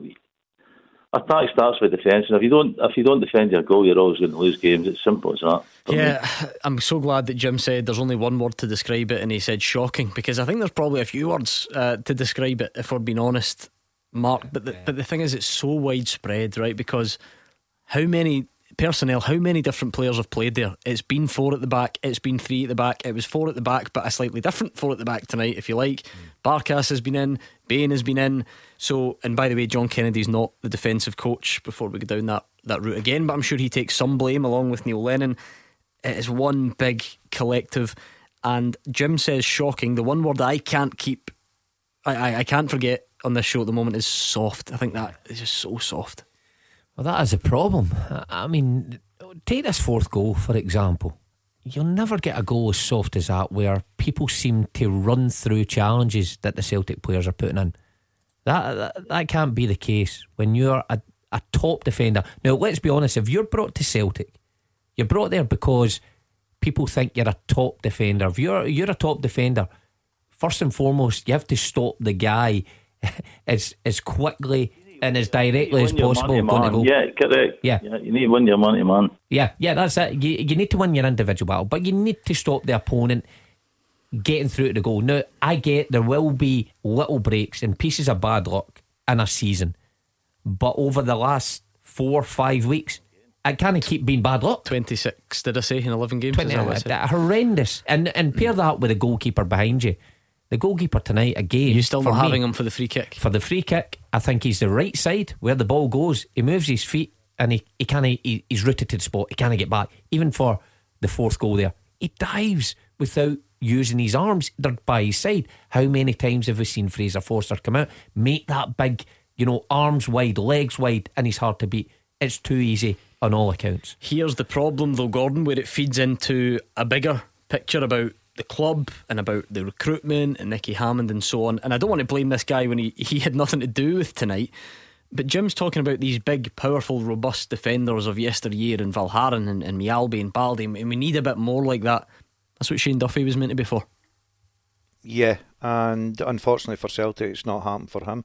attack starts with defence, and if you don't if you don't defend your goal, you're always going to lose games. It's simple as that. Yeah, me. I'm so glad that Jim said there's only one word to describe it, and he said shocking because I think there's probably a few words uh, to describe it if we're being honest, Mark. But the, but the thing is, it's so widespread, right? Because how many personnel, how many different players have played there? It's been four at the back, it's been three at the back, it was four at the back, but a slightly different four at the back tonight, if you like. Mm. Barkas has been in, Bain has been in. So, and by the way, John Kennedy's not the defensive coach before we go down that, that route again, but I'm sure he takes some blame along with Neil Lennon. It is one big collective. And Jim says shocking. The one word I can't keep, I, I, I can't forget on this show at the moment is soft. I think that is just so soft. Well, that is a problem. I mean, take this fourth goal, for example. You'll never get a goal as soft as that where people seem to run through challenges that the Celtic players are putting in. That that, that can't be the case when you're a, a top defender. Now, let's be honest, if you're brought to Celtic, you're brought there because people think you're a top defender. If you're, you're a top defender, first and foremost, you have to stop the guy as, as quickly and as directly as possible going to go. Yeah, correct. Yeah. yeah. you need to win your money, man. Yeah, yeah, that's it. You, you need to win your individual battle, but you need to stop the opponent getting through to the goal. Now, I get there will be little breaks and pieces of bad luck in a season, but over the last four, or five weeks, it can't keep being bad luck. 26, did I say, in 11 games? 20, uh, horrendous. And, and pair that with a goalkeeper behind you the goalkeeper tonight again. You still not me, having him for the free kick? For the free kick, I think he's the right side where the ball goes. He moves his feet and he, he can't he, he's rooted to the spot. He can't get back. Even for the fourth goal there, he dives without using his arms. They're by his side. How many times have we seen Fraser Forster come out, make that big, you know, arms wide, legs wide, and he's hard to beat? It's too easy on all accounts. Here's the problem, though, Gordon, where it feeds into a bigger picture about the club and about the recruitment and Nicky Hammond and so on. And I don't want to blame this guy when he, he had nothing to do with tonight. But Jim's talking about these big, powerful, robust defenders of yesteryear and Valgaeren and, and Mjällby and Balde. And we need a bit more like that. That's what Shane Duffy was meant to be for. Yeah, and unfortunately for Celtic, it's not happened for him.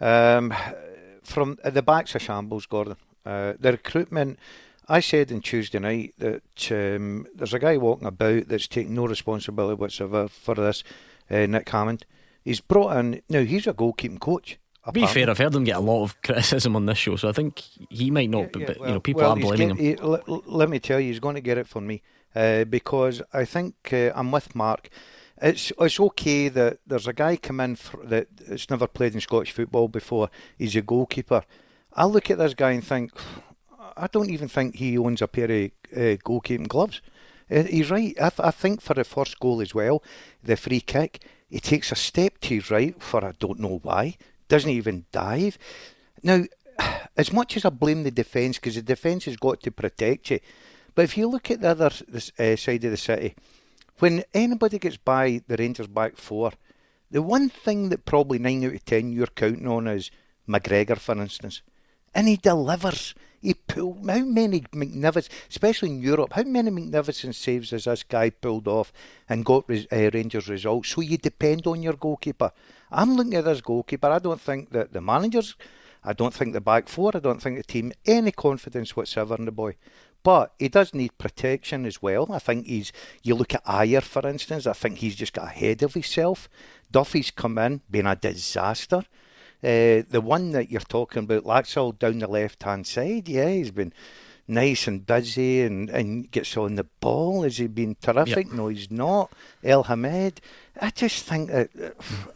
Um, from the back's a shambles, Gordon. Uh, the recruitment I said on Tuesday night that um, there's a guy walking about that's taking no responsibility whatsoever for this, uh, Nick Hammond. He's brought in, now he's a goalkeeping coach. To be fair, I've heard him get a lot of criticism on this show, so I think he might not, yeah, yeah, but well, you know, people well, are blaming get, him. He, let me tell you, he's going to get it from me uh, because I think uh, I'm with Mark. It's it's okay that there's a guy come in for, that has never played in Scottish football before. He's a goalkeeper. I look at this guy and think, I don't even think he owns a pair of uh, goalkeeping gloves. Uh, he's right. I, th- I think for the first goal as well, the free kick, he takes a step to his right for I don't know why. Doesn't even dive. Now, as much as I blame the defence, because the defence has got to protect you, but if you look at the other uh, side of the city, when anybody gets by the Rangers back four, the one thing that probably nine out of ten you're counting on is McGregor, for instance, and he delivers. He pulled how many magnificent, especially in Europe, how many magnificent saves has this guy pulled off and got uh, Rangers results? So you depend on your goalkeeper. I'm looking at this goalkeeper. I don't think that the managers, I don't think the back four, I don't think the team any confidence whatsoever in the boy. But he does need protection as well. I think he's. You look at Ajer, for instance. I think he's just got ahead of himself. Duffy's come in, been a disaster. Uh, the one that you're talking about, Laxalt down the left hand side, yeah, he's been nice and busy and, and gets on the ball. Has he been terrific? Yep. No, he's not. Elhamed. I just think that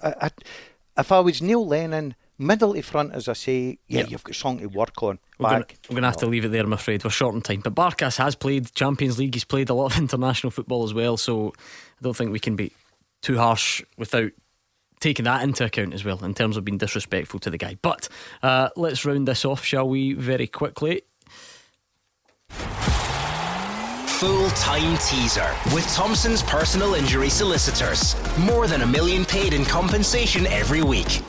I, I, if I was Neil Lennon, middle to front, as I say, yeah, yep. you've got something to work on. Mark, we're going to have to leave it there, I'm afraid. We're short on time. But Barkas has played Champions League, he's played a lot of international football as well, so I don't think we can be too harsh without taking that into account as well in terms of being disrespectful to the guy. But uh, let's round this off, shall we, very quickly. Full time teaser with Thompson's personal injury solicitors. More than a million paid in compensation every week.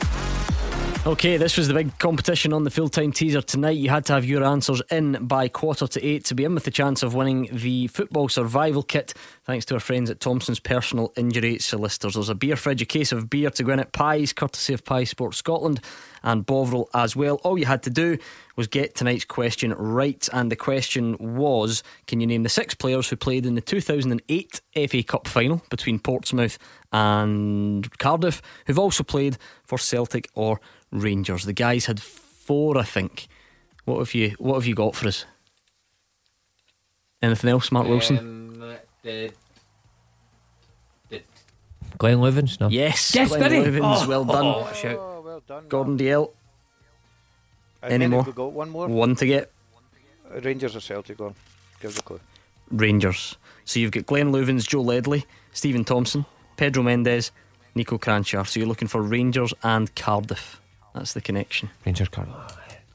Okay, this was the big competition on the full time teaser tonight. You had to have your answers in by quarter to eight to be in with the chance of winning the football survival kit, thanks to our friends at Thompson's Personal Injury Solicitors. There's a beer fridge, a case of beer to go at Pies, courtesy of Pie Sports Scotland and Bovril as well. All you had to do was get tonight's question right, and the question was Can you name the six players who played in the 2008 FA Cup final between Portsmouth and Cardiff, who've also played for Celtic or Rangers. The guys had four, I think. What have you What have you got for us? Anything else, Mark Wilson? Um, the, the Glenn Loovens, no. Yes, yes, Glenn Loovens. Oh, well done. Oh, well done. Gordon Dalziel. Any more? Got one more. One to get. Rangers or Celtic? Go on. Give the clue. Rangers. So you've got Glenn Loovens, Joe Ledley, Steven Thompson, Pedro Mendes, Niko Kranjčar. So you're looking for Rangers and Cardiff. That's the connection. Rangers Cardiff.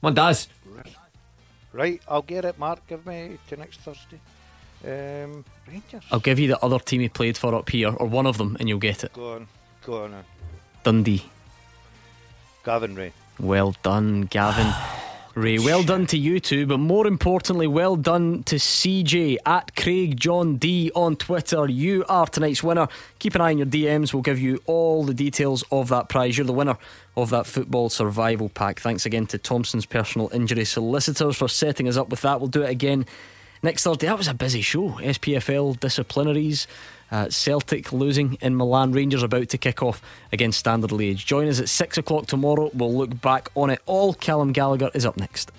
One does. Right, I'll get it, Mark. Give me to next Thursday. Um, Rangers. I'll give you the other team he played for up here, or one of them, and you'll get it. Go on. Go on. Dundee. Gavin Rae. Well done, Gavin. Rae, well done to you two, but more importantly, well done to CJ at Craig John D on Twitter. You are tonight's winner. Keep an eye on your DMs. We'll give you all the details of that prize. You're the winner of that football survival pack. Thanks again to Thompson's personal injury solicitors for setting us up with that. We'll do it again next Thursday. That was a busy show. SPFL disciplinaries. Uh, Celtic losing in Milan. Rangers about to kick off against Standard Liège. Join us at six o'clock tomorrow. We'll look back on it all. Callum Gallagher is up next.